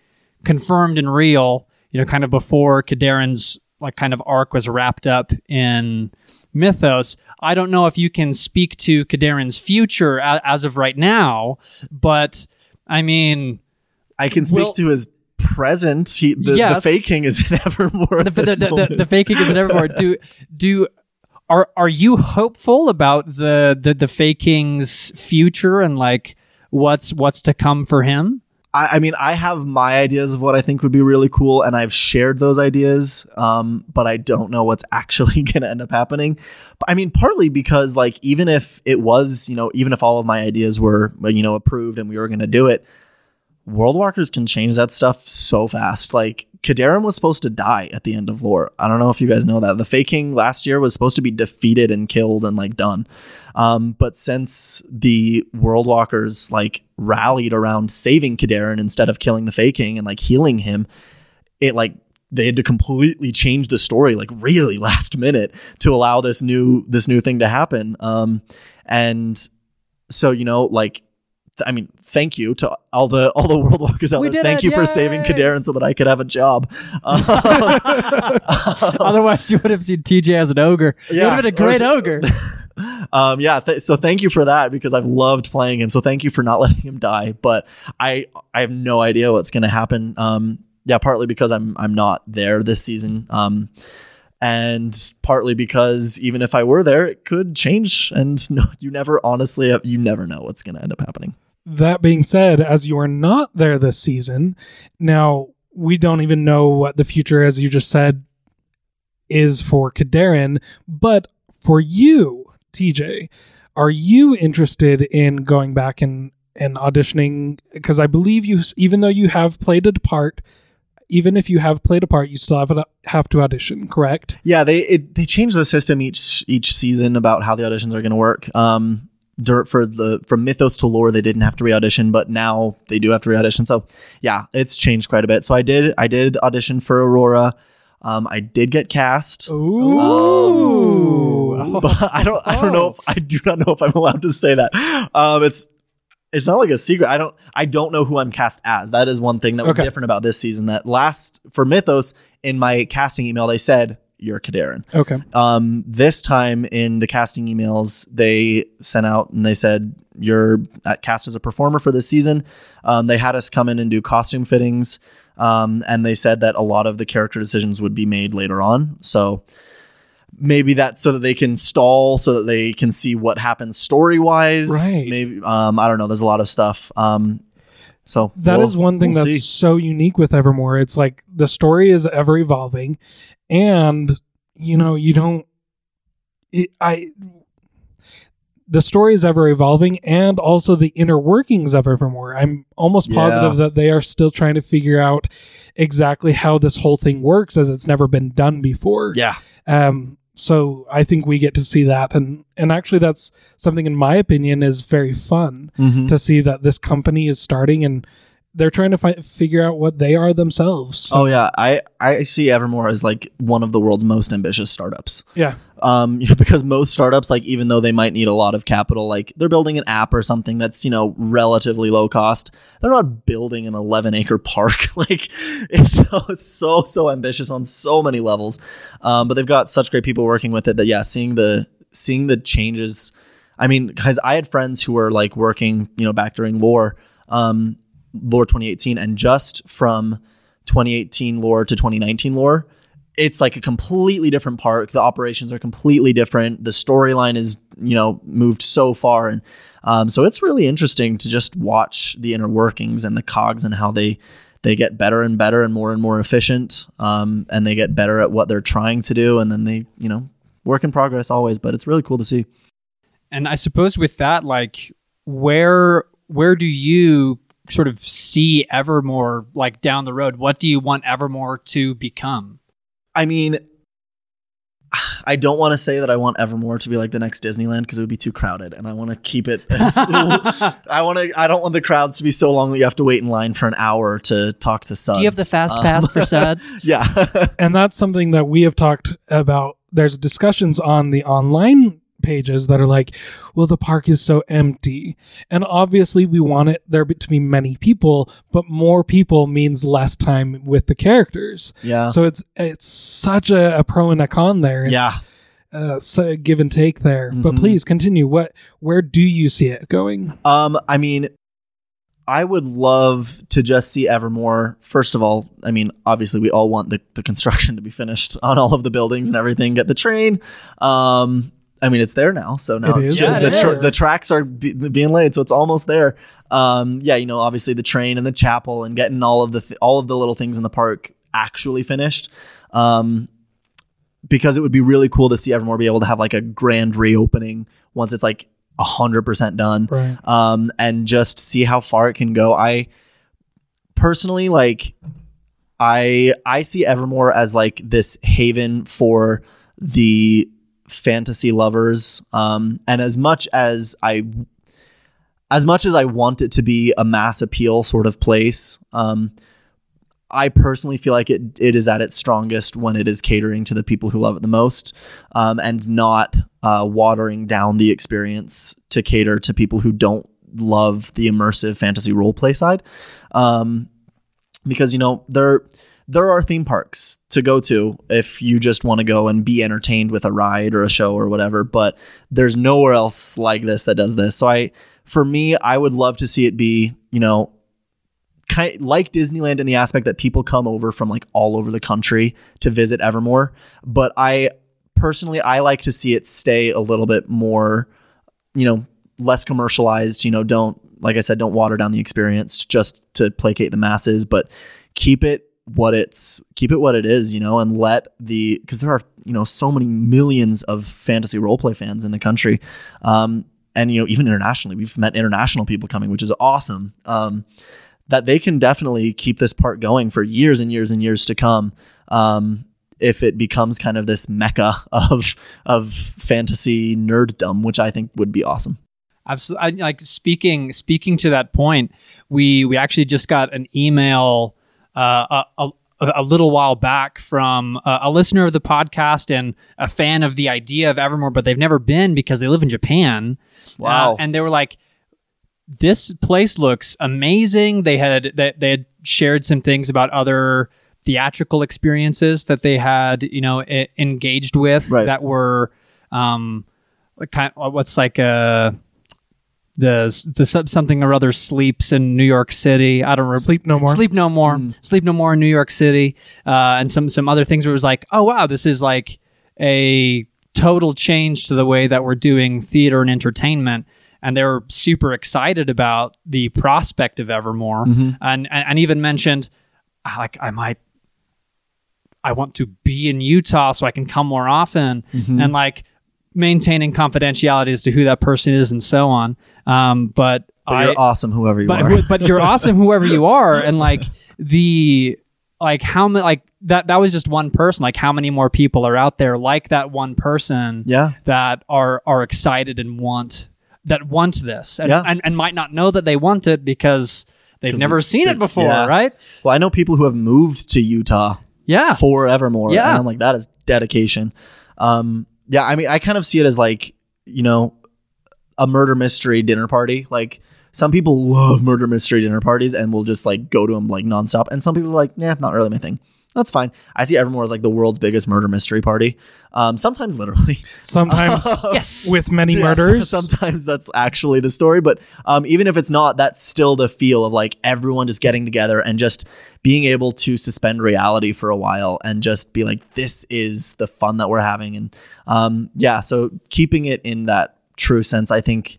confirmed and real, you know, kind of before Kadarin's like kind of arc was wrapped up in mythos. I don't know if you can speak to Kadarin's future a- as of right now, but I mean, I can speak Well- to his present. He, the, the Yes. Fae King is in Evermore. the, the, the, the, the Fae King is Evermore. Do do are are you hopeful about the the the Fae King's future and like what's what's to come for him? I, I mean, I have my ideas of what I think would be really cool, and I've shared those ideas, um, but I don't know what's actually going to end up happening. But I mean, partly because, like, even if it was, you know, even if all of my ideas were, you know, approved and we were going to do it, World Walkers can change that stuff so fast. Like, Kadarin was supposed to die at the end of lore. I don't know if you guys know that. The Fae King last year was supposed to be defeated and killed and like done. Um, but since the World Walkers like rallied around saving Kadarin instead of killing the Fae King and like healing him, it like they had to completely change the story like really last minute to allow this new this new thing to happen. Um, and so you know like I mean, thank you to all the all the world walkers out We there. Thank it, you for saving yay! Kadarin so that I could have a job. Um, Otherwise, you would have seen TJ as an ogre. You would Yeah, have been a great ogre. um, yeah. Th- so thank you for that because I've loved playing him. So thank you for not letting him die. But I I have no idea what's going to happen. Um, yeah, partly because I'm I'm not there this season. Um, and partly because even if I were there, it could change, and no, you never honestly you never know what's going to end up happening. That being said, as you are not there this season, now we don't even know what the future, as you just said, is for Kadarin, but for you, TJ, are you interested in going back and and auditioning? Because I believe you, even though you have played a part, even if you have played a part, you still have have to audition. Correct? Yeah, they it, they change the system each each season about how the auditions are going to work. Um, for the from mythos to lore they didn't have to re-audition but now they do have to re-audition so yeah it's changed quite a bit so i did i did audition for aurora um, I did get cast. Ooh. Um, but I don't I don't know if I do not know if I'm allowed to say that. Um, it's it's not like a secret. I don't I don't know who I'm cast as. That is one thing that was Okay. different about this season. That last for Mythos in my casting email they said you're. Okay. Um, this time in the casting emails, they sent out and they said you're at cast as a performer for this season. Um, they had us come in and do costume fittings, um, and they said that a lot of the character decisions would be made later on. So maybe that's so that they can stall, so that they can see what happens story wise. Right. Maybe um, I don't know. There's a lot of stuff. Um, so That is we'll- one thing we'll that's see. so unique with Evermore. It's like the story is ever evolving, and you know you don't. It, I. The story is ever evolving, and also the inner workings of Evermore. I'm almost positive Yeah. that they are still trying to figure out exactly how this whole thing works, as it's never been done before. yeah. Um, so I think we get to see that, and and actually, that's something in my opinion is very fun Mhm. to see that this company is starting and they're trying to fi- figure out what they are themselves. So, Oh yeah, I I see Evermore as like one of the world's most ambitious startups. yeah, Um, you know, because most startups, like even though they might need a lot of capital, like they're building an app or something that's you know relatively low cost. They're not building an 11 acre park. like it's so it's so so ambitious on so many levels. Um, but they've got such great people working with it that yeah, seeing the seeing the changes. I mean, because I had friends who were like working, you know, back during lore, um, lore 2018, and just from 2018 lore to 2019 lore, it's like a completely different park. The operations are completely different. The storyline is, you know, moved so far, and um, so it's really interesting to just watch the inner workings and the cogs and how they they get better and better and more and more efficient, um, and they get better at what they're trying to do, and then they, you know, work in progress always. But it's really cool to see. And I suppose with that, like, where where do you sort of see Evermore like down the road? What do you want Evermore to become? I mean, I don't want to say that I want Evermore to be like the next Disneyland because it would be too crowded, and I want to keep it. As, I want to. I don't want the crowds to be so long that you have to wait in line for an hour to talk to Suds. Do you have the fast Um, pass for suds? yeah, and that's something that we have talked about. There's discussions on the online pages that are like, well, the park is so empty. And obviously, we want it there to be many people, but more people means less time with the characters. yeah, So it's it's such a, a pro and a con there. It's, yeah. uh, so give and take there. But Mhm. please continue. What where do you see it going? Um, I mean, I would love to just see Evermore. First of all, I mean, obviously, we all want the, the construction to be finished on all of the buildings and everything. Get the train. Um, I mean, it's there now, so now It it's Yeah, the, it tra- the tracks are be- being laid, so it's almost there. Um, yeah, you know, obviously the train and the chapel and getting all of the th- all of the little things in the park actually finished. Um, because it would be really cool to see Evermore be able to have like a grand reopening once it's like hundred percent done Right. um, and just see how far it can go. I personally like I I see Evermore as like this haven for the fantasy lovers. Um, and as much as I as much as I want it to be a mass appeal sort of place, um, I personally feel like it it is at its strongest when it is catering to the people who love it the most, um, and not uh, watering down the experience to cater to people who don't love the immersive fantasy role play side. Um, because you know there there are theme parks to go to if you just want to go and be entertained with a ride or a show or whatever, but there's nowhere else like this that does this. So I for me, I would love to see it be, you know, kind like Disneyland in the aspect that people come over from like all over the country to visit Evermore. But I personally, I like to see it stay a little bit more, you know, less commercialized. You know, don't like I said, don't water down the experience just to placate the masses, but keep it what it's keep it what it is, you know, and let the because there are you know so many millions of fantasy roleplay fans in the country, um, and you know even internationally, we've met international people coming, which is awesome. Um, that they can definitely keep this part going for years and years and years to come. Um, if it becomes kind of this mecca of of fantasy nerddom, which I think would be awesome. Absolutely. like speaking speaking to that point, we we actually just got an email uh, a, a, a, little while back from a, a listener of the podcast and a fan of the idea of Evermore, but they've never been because they live in Japan. Wow! Uh, and they were like, "This place looks amazing." They had they, they had shared some things about other theatrical experiences that they had, you know, I- engaged with Right. that were um, like kind of, what's like a the the something or other sleeps in New York City. I don't remember. Sleep no more. Sleep no more. Sleep no more in New York City, uh, and some some other things where it was like, oh wow, this is like a total change to the way that we're doing theater and entertainment. And they were super excited about the prospect of Evermore, and, and and even mentioned, "Ah, like I might, I want to be in Utah so I can come more often, and like maintaining confidentiality as to who that person is and so on. Um, but, But I, you're awesome, whoever you but are. but you're awesome whoever you are and like the like how many like that that was just one person like how many more people are out there like that one person yeah, that are are excited and want that want this and, Yeah. and, and might not know that they want it because they've never they- seen they- it before yeah. right Well, I know people who have moved to Utah yeah forevermore. Yeah. And I'm like, that is dedication. Um, yeah, I mean, I kind of see it as like, you know, a murder mystery dinner party. Like, some people love murder mystery dinner parties and will just like go to them like nonstop. And some people are like, yeah, not really my thing. That's fine. I see Evermore as like the world's biggest murder mystery party. Um, sometimes literally. Sometimes yes with many Yeah, murders. Sometimes that's actually the story, but um, even if it's not, that's still the feel of like everyone just getting together and just being able to suspend reality for a while and just be like, this is the fun that we're having. And um, yeah, so keeping it in that true sense, I think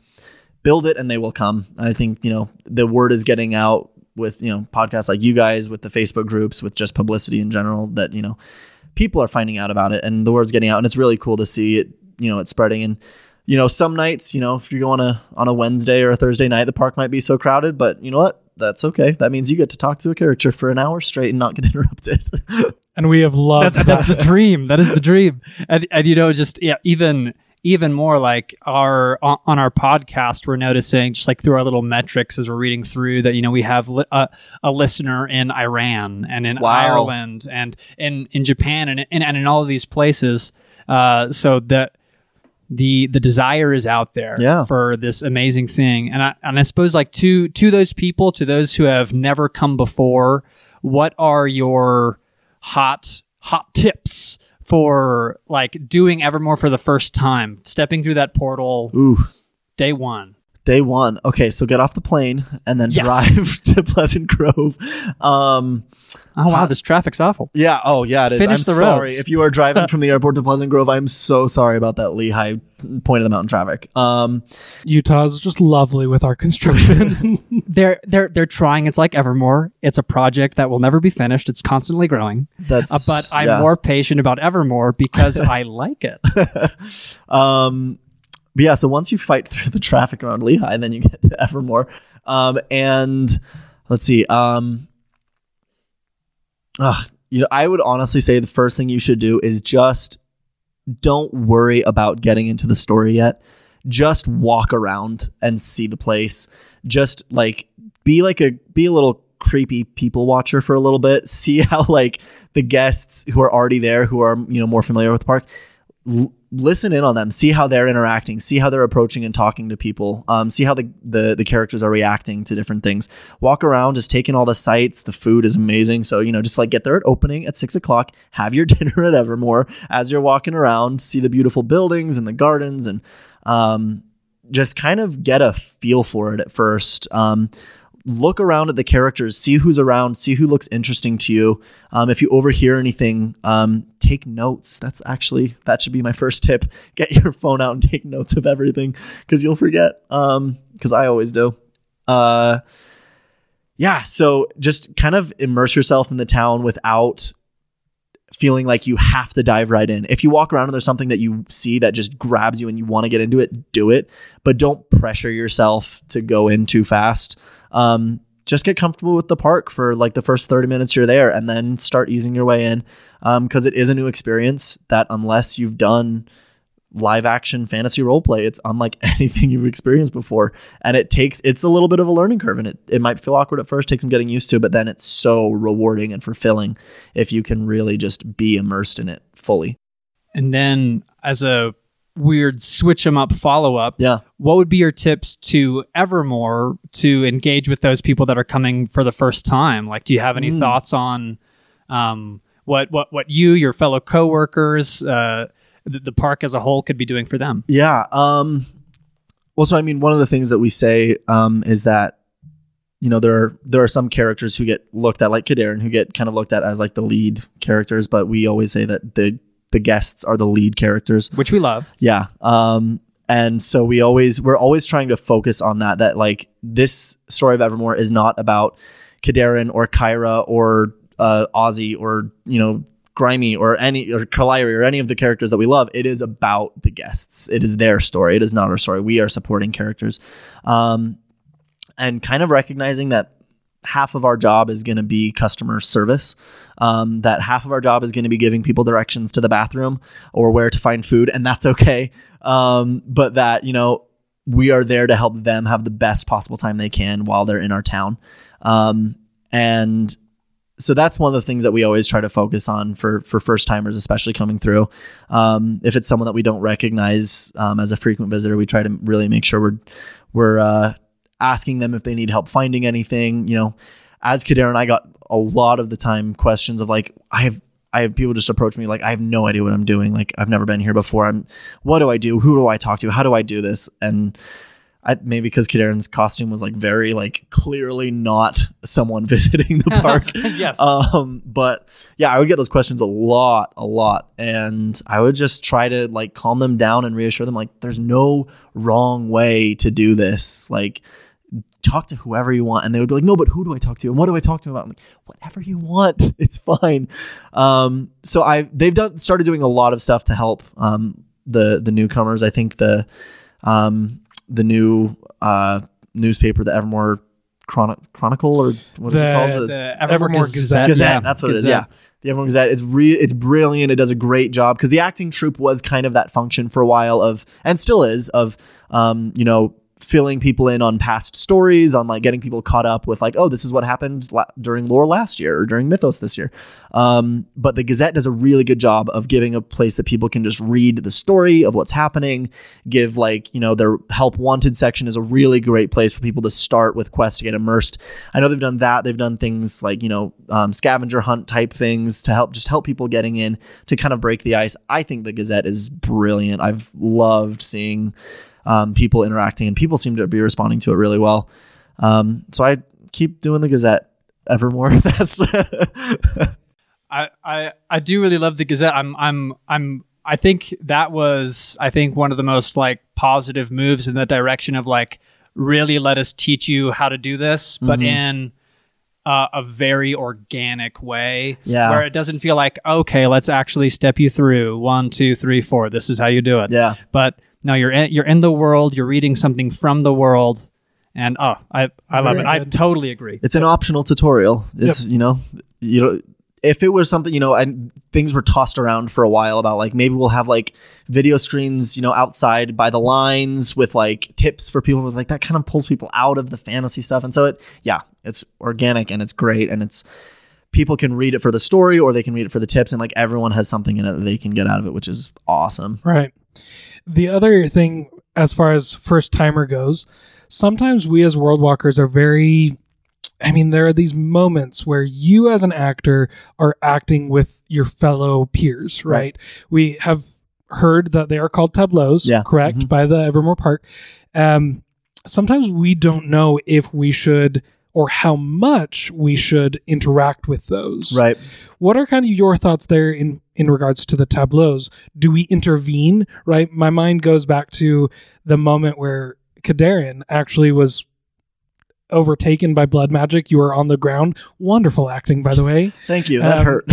build it and they will come. I think, you know, the word is getting out with, you know, podcasts like you guys, with the Facebook groups, with just publicity in general that, you know, people are finding out about it and the word's getting out and it's really cool to see it, you know, it's spreading and you know, some nights, you know, if you go on a on a Wednesday or a Thursday night, the park might be so crowded, but you know what? That's okay. That means you get to talk to a character for an hour straight and not get interrupted. and we have loved that's, that's the dream. That is the dream. And, and you know, just yeah, even even more like our on, our podcast, we're noticing just like through our little metrics as we're reading through that you know we have li- a, a listener in Iran and in Wow. Ireland and in in Japan and in, and in all of these places. Uh, so that the the desire is out there Yeah. for this amazing thing and I, and I suppose like to to those people to those who have never come before what are your hot hot tips for like doing evermore for the first time stepping through that portal Ooh. day one Day one. Okay, so get off the plane and then Yes. drive to Pleasant Grove. Um, oh wow Hot- this traffic's awful yeah. Oh, yeah. It is. Finish I'm the sorry roads. if you are driving from the airport to Pleasant Grove. I'm so sorry about that Lehi point of the mountain traffic. Um, Utah is just lovely with our construction. they're they're they're trying it's like evermore it's a project that will never be finished it's constantly growing that's uh, but i'm yeah. more patient about evermore because i like it um, but yeah, so once you fight through the traffic around Lehi, then you get to Evermore. Um, and let's see. Um, ugh, you know, I would honestly say the first thing you should do is just don't worry about getting into the story yet. Just walk around and see the place. Just like be like a be a little creepy people watcher for a little bit. See how like the guests who are already there, who are you know more familiar with the park, l- listen in on them. See how they're interacting. See how they're approaching and talking to people. Um, see how the, the the characters are reacting to different things. Walk around just taking all the sights. The food is amazing. So you know just like get there at opening at six o'clock. Have your dinner at evermore as you're walking around. See the beautiful buildings and the gardens and um, just kind of get a feel for it at first um, look around at the characters, see who's around, see who looks interesting to you. Um, if you overhear anything, um, take notes. That's actually that should be my first tip. Get your phone out and take notes of everything because you'll forget. Because I always do. Uh, yeah, so just kind of immerse yourself in the town without feeling like you have to dive right in. If you walk around and there's something that you see that just grabs you and you want to get into it, do it. But don't pressure yourself to go in too fast. Um, just get comfortable with the park for like the first 30 minutes you're there and then start easing your way in. Because um, it is a new experience that, unless you've done live action fantasy role play. It's unlike anything you've experienced before. And it takes it's a little bit of a learning curve and it, it might feel awkward at first, takes some getting used to, but then it's so rewarding and fulfilling if you can really just be immersed in it fully. And then as a weird switch them up follow up, yeah. what would be your tips to Evermore to engage with those people that are coming for the first time? Like do you have any mm. thoughts on um, what what what you, your fellow coworkers, uh, the, the park as a whole could be doing for them. Yeah. Um, well, so I mean, one of the things that we say um, is that you know there are there are some characters who get looked at like Kadarin who get kind of looked at as like the lead characters, but we always say that the the guests are the lead characters, which we love. Yeah. Um, and so we always we're always trying to focus on that that like this story of Evermore is not about Kadarin or Kyra or uh, Ozzy or you know Grimy or any or Kaliri or any of the characters that we love. It is about the guests. It is their story. It is not our story. We are supporting characters, um, and kind of recognizing that half of our job is going to be customer service. Um, that half of our job is going to be giving people directions to the bathroom or where to find food, and that's okay. Um, but that you know we are there to help them have the best possible time they can while they're in our town. Um, and so that's one of the things that we always try to focus on for for first timers, especially coming through. Um, if it's someone that we don't recognize um, as a frequent visitor, we try to really make sure we're we're uh, asking them if they need help finding anything. You know, as Kadarin, I got a lot of the time questions of like, I have I have people just approach me like I have no idea what I'm doing. Like I've never been here before. I'm what do I do? Who do I talk to? How do I do this? And I, maybe because Kadarin's costume was like very like clearly not someone visiting the park. yes. Um, but yeah, I would get those questions a lot, a lot, and I would just try to like calm them down and reassure them like there's no wrong way to do this. Like talk to whoever you want, and they would be like, no, but who do I talk to, and what do I talk to about? I'm like, whatever you want, it's fine. Um, so I they've done started doing a lot of stuff to help um the the newcomers. I think the um the new uh, newspaper, the Evermore Chron- Chronicle, or what is the, it called? The, the Evermore, Evermore Gazette. Gazette. Gazette. Yeah, that's what Gazette. it is. Yeah. The Evermore Gazette is re- it's brilliant. It does a great job because the acting troupe was kind of that function for a while of, and still is of, um, you know, filling people in on past stories, on like getting people caught up with like, oh, this is what happened la- during lore last year or during Mythos this year. Um, but the Gazette does a really good job of giving a place that people can just read the story of what's happening. Give like you know their help wanted section is a really great place for people to start with quests to get immersed. I know they've done that. They've done things like you know um, scavenger hunt type things to help just help people getting in to kind of break the ice. I think the Gazette is brilliant. I've loved seeing um, people interacting, and people seem to be responding to it really well. Um, so I keep doing the Gazette evermore. That's I, I I do really love the Gazette. I'm I'm I'm I think that was I think one of the most like positive moves in the direction of like really let us teach you how to do this, but mm-hmm. in uh, a very organic way. Yeah. Where it doesn't feel like, okay, let's actually step you through one, two, three, four. This is how you do it. Yeah. But no, you're in, you're in the world. You're reading something from the world, and oh, I I love Very it. Good. I totally agree. It's an optional tutorial. It's yep. you know you know if it was something you know and things were tossed around for a while about like maybe we'll have like video screens you know outside by the lines with like tips for people was like that kind of pulls people out of the fantasy stuff and so it yeah it's organic and it's great and it's people can read it for the story or they can read it for the tips and like everyone has something in it that they can get out of it which is awesome right the other thing, as far as first timer goes, sometimes we as world walkers are very I mean, there are these moments where you, as an actor, are acting with your fellow peers, right? right. We have heard that they are called tableaus, yeah. correct, mm-hmm. by the Evermore Park. Um, sometimes we don't know if we should or how much we should interact with those. Right. What are kind of your thoughts there in in regards to the tableaus? Do we intervene? Right. My mind goes back to the moment where Kadarin actually was overtaken by blood magic. You were on the ground. Wonderful acting, by the way. Thank you. That Um, hurt.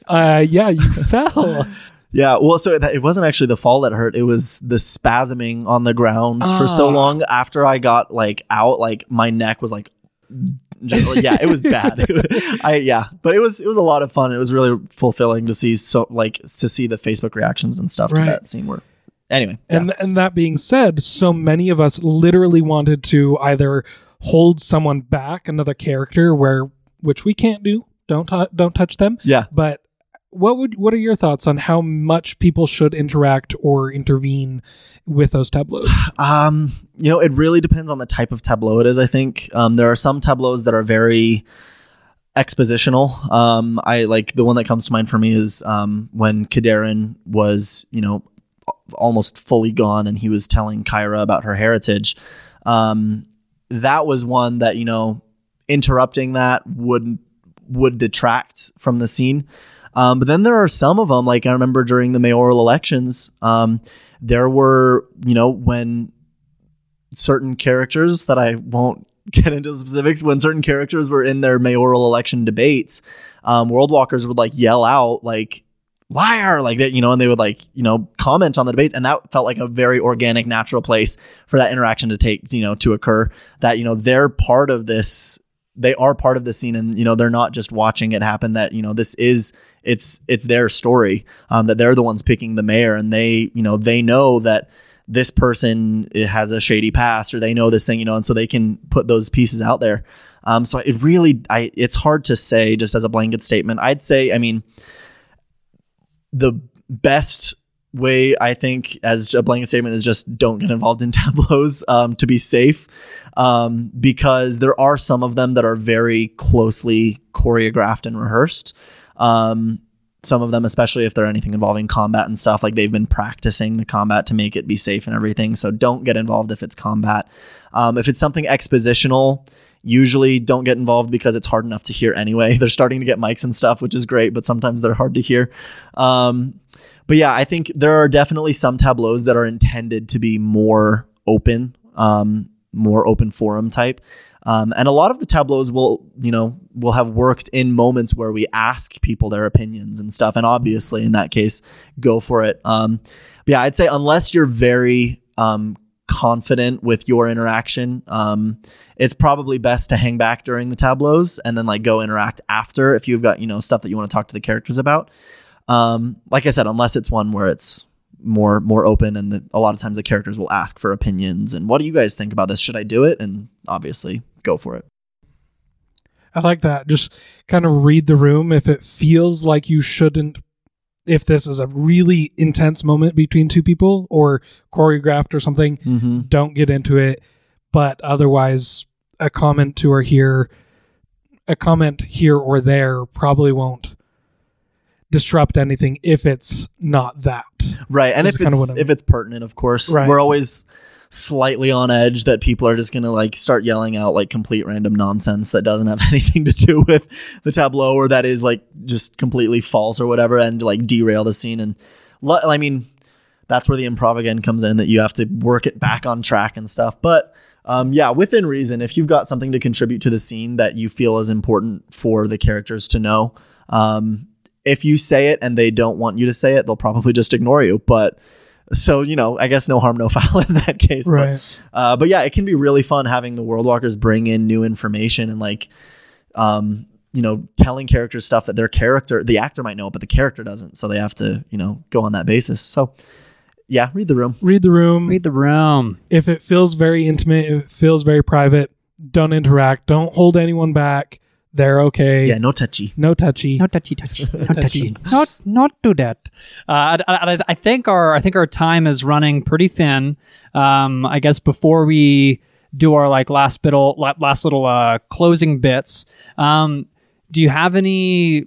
uh, yeah, you fell. Yeah, well, so it wasn't actually the fall that hurt. It was the spasming on the ground for so Ah. long. After I got like out, like my neck was like, j- yeah, it was bad. I yeah, but it was it was a lot of fun. It was really fulfilling to see so like to see the Facebook reactions and stuff Right. to that scene. Where anyway, And and that being said, so many of us literally wanted to either hold someone back, another character, where which we can't do. Don't tou- don't touch them. yeah. But what would what are your thoughts on how much people should interact or intervene with those tableaus? Um, you know, it really depends on the type of tableau it is. I think um, there are some tableaus that are very expositional. Um, I like the one that comes to mind for me is um, when Kadarin was, you know, almost fully gone, and he was telling Kyra about her heritage. Um, that was one that you know, interrupting that would would detract from the scene. Um, but then there are some of them, like I remember during the mayoral elections, um, there were, you know, when certain characters that I won't get into specifics, when certain characters were in their mayoral election debates, um, World Walkers would like yell out, like, liar, like that, you know, and they would like, you know, comment on the debate. And that felt like a very organic, natural place for that interaction to take, you know, to occur. That, you know, they're part of this they are part of the scene and you know they're not just watching it happen that you know this is it's it's their story um, that they're the ones picking the mayor and they you know they know that this person has a shady past or they know this thing you know and so they can put those pieces out there. Um, so it really i it's hard to say just as a blanket statement. I'd say i mean the best way I think as a blanket statement is just don't get involved in tableaus um, to be safe um, because there are some of them that are very closely choreographed and rehearsed. Um, some of them, especially if they're anything involving combat and stuff, like they've been practicing the combat to make it be safe and everything. So don't get involved if it's combat. Um, if it's something expositional, usually don't get involved because it's hard enough to hear anyway. They're starting to get mics and stuff, which is great, but sometimes they're hard to hear. Um, but yeah, I think there are definitely some tableaus that are intended to be more open, um, more open forum type. Um, and a lot of the tableaus will, you know, will have worked in moments where we ask people their opinions and stuff. And obviously, in that case, go for it. Um, but yeah, I'd say unless you're very um, confident with your interaction, um, it's probably best to hang back during the tableaus and then like go interact after if you've got you know stuff that you want to talk to the characters about. Um, like I said, unless it's one where it's more more open and the, a lot of times the characters will ask for opinions and what do you guys think about this? Should I do it? And obviously, go for it. I like that. Just kind of read the room. If it feels like you shouldn't, if this is a really intense moment between two people or choreographed or something, Mm-hmm. don't get into it. But otherwise, a comment to or here, a comment here or there probably won't disrupt anything if it's not that. Right, and if it's if it's pertinent, of course, Right. we're always slightly on edge that people are just gonna like start yelling out like complete random nonsense that doesn't have anything to do with the tableau or that is like just completely false or whatever, and like derail the scene. And I mean, that's where the improv again comes in that you have to work it back on track and stuff. But um, yeah, within reason, if you've got something to contribute to the scene that you feel is important for the characters to know, um, if you say it and they don't want you to say it, they'll probably just ignore you. But so you know, I guess no harm, no foul in that case. But, uh, but yeah, it can be really fun having the World Walkers bring in new information and like, um, you know, telling characters stuff that their character, the actor might know, but the character doesn't. So they have to, you know, go on that basis. So yeah, read the room. Read the room. Read the room. if it feels very intimate, if it feels very private, don't interact. Don't hold anyone back. They're okay. Yeah, no touchy. No touchy. No touchy, touchy, no Touchy. touchy. Not, not do that. Uh, I, I, I think our, I think our time is running pretty thin. Um, I guess before we do our like last bit, last little uh, closing bits, um, do you have any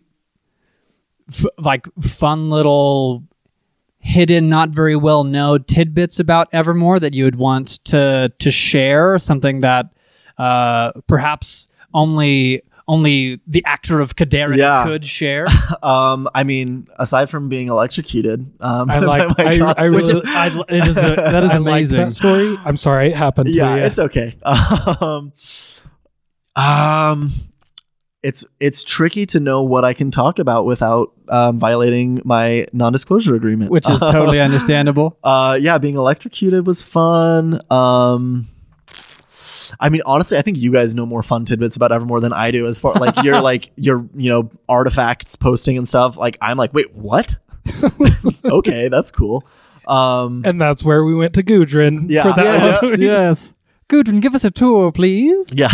f- like fun little hidden, not very well known tidbits about Evermore that you would want to to share? Something that uh, perhaps only only the actor of Kadarin Yeah. could share. Um, I mean, aside from being electrocuted, um, I like- by my I- I costume- Which is, I, it is a, that is I liked amazing. that story. I'm sorry it happened yeah, to you. it's okay. Um, um, it's it's tricky to know what I can talk about without um, violating my non-disclosure agreement, which is totally understandable. Uh, yeah, being electrocuted was fun. Um, I mean, honestly, I think you guys know more fun tidbits about Evermore than I do. As far like your like your you know artifacts posting and stuff. Like I'm like, wait, what? okay, that's cool. Um, and that's where we went to Gudrun Yeah. for that yes, yes. Gudrun, give us a tour, please. yeah.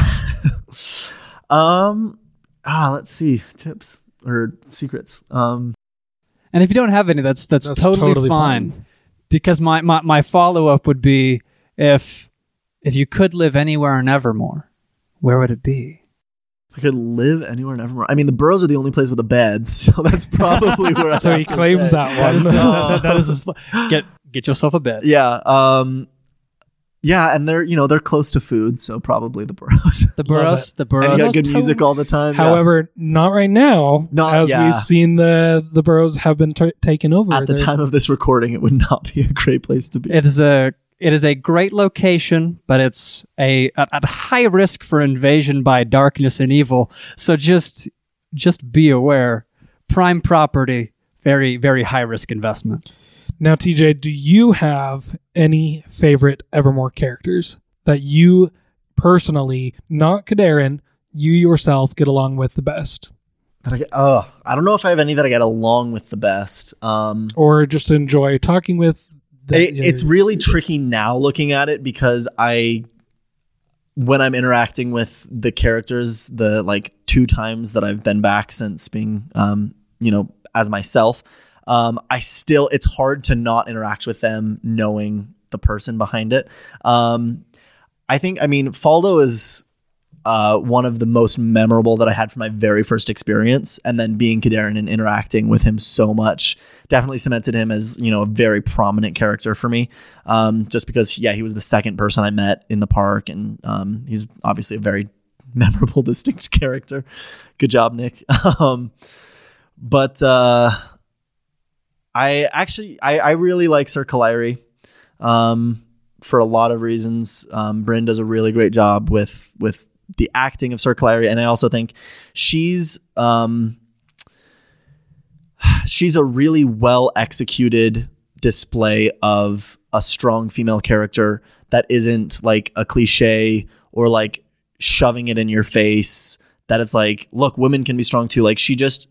um. Ah, let's see tips or secrets. Um. And if you don't have any, that's that's, That's totally, totally fine. fine. Because my, my, my follow up would be if if you could live anywhere in Evermore, where would it be? I could live anywhere in Evermore. I mean, the Burrows are the only place with a bed, so that's probably where. I So have he to claims say. that That is, one. That is a sp- get get yourself a bed. Yeah. Um. Yeah, and they're you know they're close to food, so probably the Burrows. The Love burrows, the and you burrows. got good music all the time. yeah. However, not right now. Not- as yeah. we've seen the the Burrows have been t- taken over. at the They're- time of this recording, it would not be a great place to be. It is a it is a great location, but it's a at, at high risk for invasion by darkness and evil. So just just be aware. Prime property, very very high risk investment. Now, TJ, do you have any favorite Evermore characters that you personally, not Kadarin, you yourself get along with the best, I, get- oh, I don't know if I have any that I get along with the best. Um, or just enjoy talking with? The, it, it's really tricky now looking at it because I, when I'm interacting with the characters, the like two times that I've been back since being, um, you know, as myself, um, I still it's hard to not interact with them knowing the person behind it. Um, I think, I mean, Faldo is uh, one of the most memorable that I had from my very first experience, and then being Kadarin and interacting with him so much definitely cemented him as you know a very prominent character for me. Um, just because, yeah, he was the second person I met in the park, and um, he's obviously a very memorable, distinct character. Good job, Nick. um, but uh, I actually, I, I really like Sir Kaleri. Um, for a lot of reasons. Um, Bryn does a really great job with with the acting of Sir Kaleri, and I also think she's um, she's a really well executed display of a strong female character that isn't like a cliche or like shoving it in your face that it's like look women can be strong too. Like she just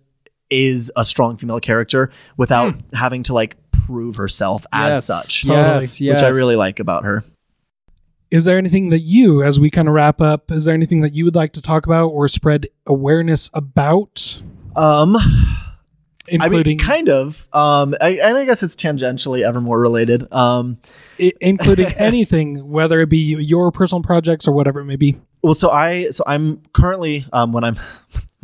is a strong female character without having to like prove herself as Yes, such. Yes, yes. which I really like about her. Is there anything that you, as we kind of wrap up, is there anything that you would like to talk about or spread awareness about, Um, including I mean, kind of. Um, I, and I guess it's tangentially Evermore related. Um, i- including anything, whether it be your personal projects or whatever it may be? well, so I, so I'm currently, um, when I'm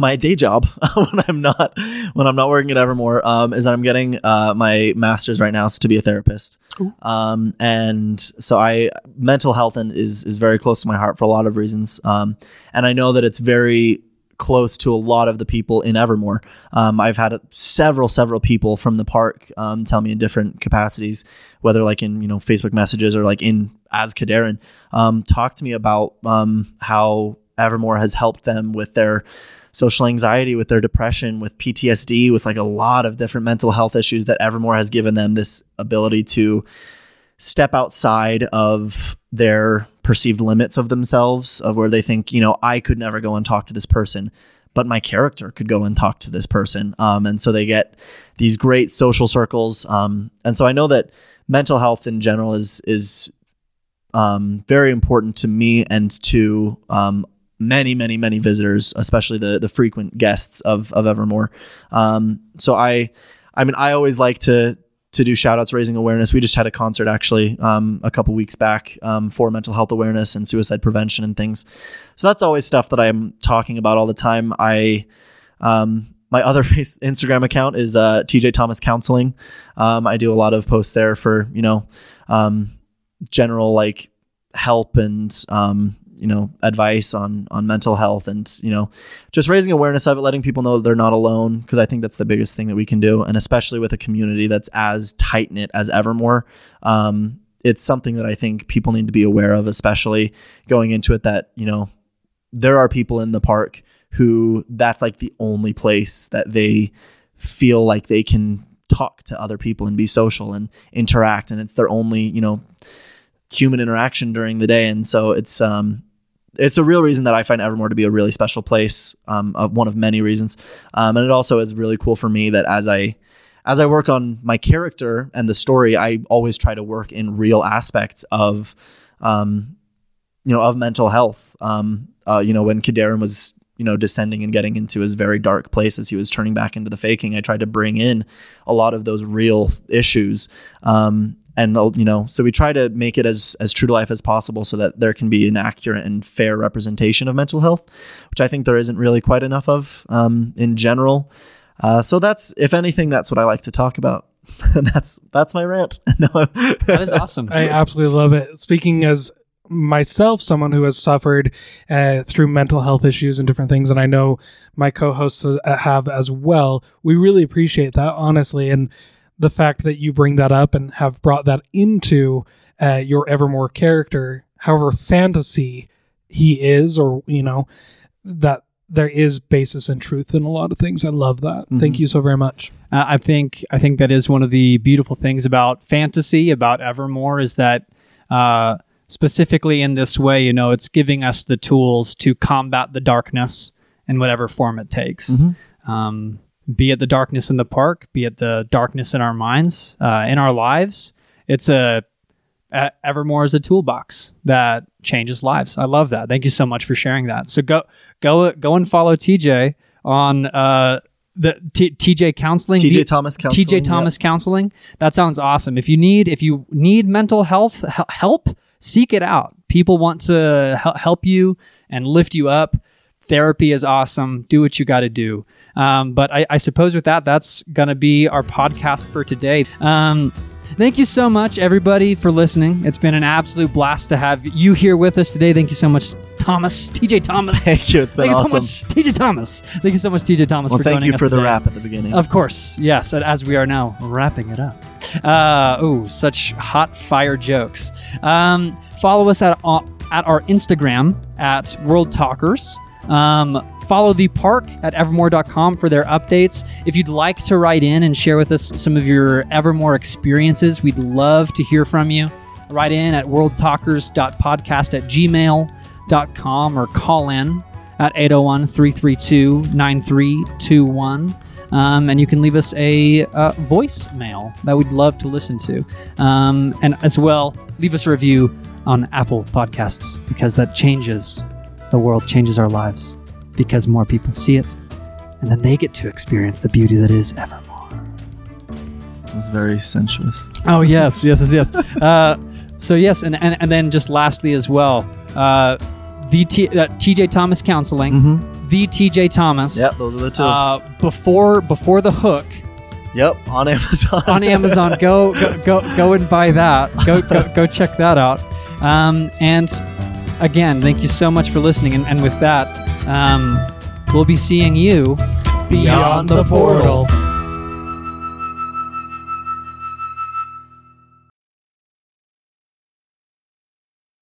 my day job, when I'm not, when I'm not working at Evermore, um, is that I'm getting uh, my master's right now so to be a therapist. Um, and so I, mental health and is is very close to my heart for a lot of reasons. Um, and I know that it's very close to a lot of the people in Evermore. Um, I've had several, several people from the park um, tell me in different capacities, whether like in you know Facebook messages or like in as Kadarin, um, talk to me about um, how Evermore has helped them with their social anxiety, with their depression, with PTSD, with like a lot of different mental health issues that Evermore has given them this ability to step outside of their perceived limits of themselves of where they think you know i could never go and talk to this person but my character could go and talk to this person. Um, and so they get these great social circles. Um, and so i know that mental health in general is is um, very important to me and to um, many many many visitors especially the the frequent guests of of evermore um, so i i mean i always like to to do shout outs raising awareness. We just had a concert actually um, a couple weeks back um, for mental health awareness and suicide prevention and things. So that's always stuff that I'm talking about all the time. I um, my other Instagram account is uh, TJ Thomas Counseling. Um, I do a lot of posts there for you know um, general like help and um, you know advice on on mental health and you know just raising awareness of it letting people know they're not alone because i think that's the biggest thing that we can do. And especially with a community that's as tight knit as evermore um, it's something that i think people need to be aware of especially going into it that you know there are people in the park who that's like the only place that they feel like they can talk to other people and be social and interact. And it's their only you know human interaction during the day. And so it's um it's a real reason that I find Evermore to be a really special place. Um, of one of many reasons, um, and it also is really cool for me that as I as I work on my character and the story, I always try to work in real aspects of, um, you know, of mental health. Um, uh, you know, when Kadarin was you know descending and getting into his very dark place as he was turning back into the Fae King, I tried to bring in a lot of those real issues. Um, and uh, you know so we try to make it as as true to life as possible so that there can be an accurate and fair representation of mental health which i think there isn't really quite enough of um, in general. Uh, so that's if anything that's what i like to talk about. And that's that's my rant. That is awesome. I absolutely love it. Speaking as myself someone who has suffered uh, through mental health issues and different things and i know my co-hosts uh, have as well we really appreciate that honestly. And the fact that you bring that up and have brought that into uh, your Evermore character, however fantasy he is, or you know that there is basis and truth in a lot of things. I love that. Mm-hmm. Thank you so very much. Uh, I think I think that is one of the beautiful things about fantasy about Evermore is that uh, specifically in this way, you know, it's giving us the tools to combat the darkness in whatever form it takes. Mm-hmm. Um, be it the darkness in the park, be it the darkness in our minds, uh, in our lives. It's a, a Evermore is a toolbox that changes lives. I love that. Thank you so much for sharing that. So go go go and follow TJ on uh, the T- TJ Counseling. TJ Thomas Counseling. TJ Thomas yeah. Counseling. That sounds awesome. If you need if you need mental health help, seek it out. People want to help you and lift you up. Therapy is awesome. Do what you got to do. Um, but I, I, suppose with that, that's going to be our podcast for today. Um, thank you so much, everybody, for listening. It's been an absolute blast to have you here with us today. Thank you so much, Thomas, TJ Thomas. Thank you. It's been thank awesome. so much, TJ Thomas. Thank you so much, TJ Thomas, well, for thank you for the today. rap at the beginning. Of course, yes. As we are now wrapping it up. Uh, oh, such hot fire jokes. Um, follow us at uh, at our Instagram at World Talkers. Um, follow the park at evermore.com for their updates. If you'd like to write in and share with us some of your Evermore experiences, we'd love to hear from you. Write in at worldtalkers.podcast at gmail.com or call in at 801 332 9321. Um, and you can leave us a uh, voicemail that we'd love to listen to. Um, and as well, leave us a review on Apple Podcasts because that changes the world changes our lives because more people see it, and then they get to experience the beauty that is evermore. It was very sensuous. Oh yes, yes, yes, yes. Uh, so yes, and, and and then just lastly as well, uh, the T, uh, TJ Thomas Counseling, mm-hmm. the TJ Thomas. Yep, those are the two. Uh, before before the hook. Yep, on Amazon. on Amazon, go, go go go and buy that. Go go, go check that out. Um, and again, thank you so much for listening. And, and with that, um, we'll be seeing you beyond the portal.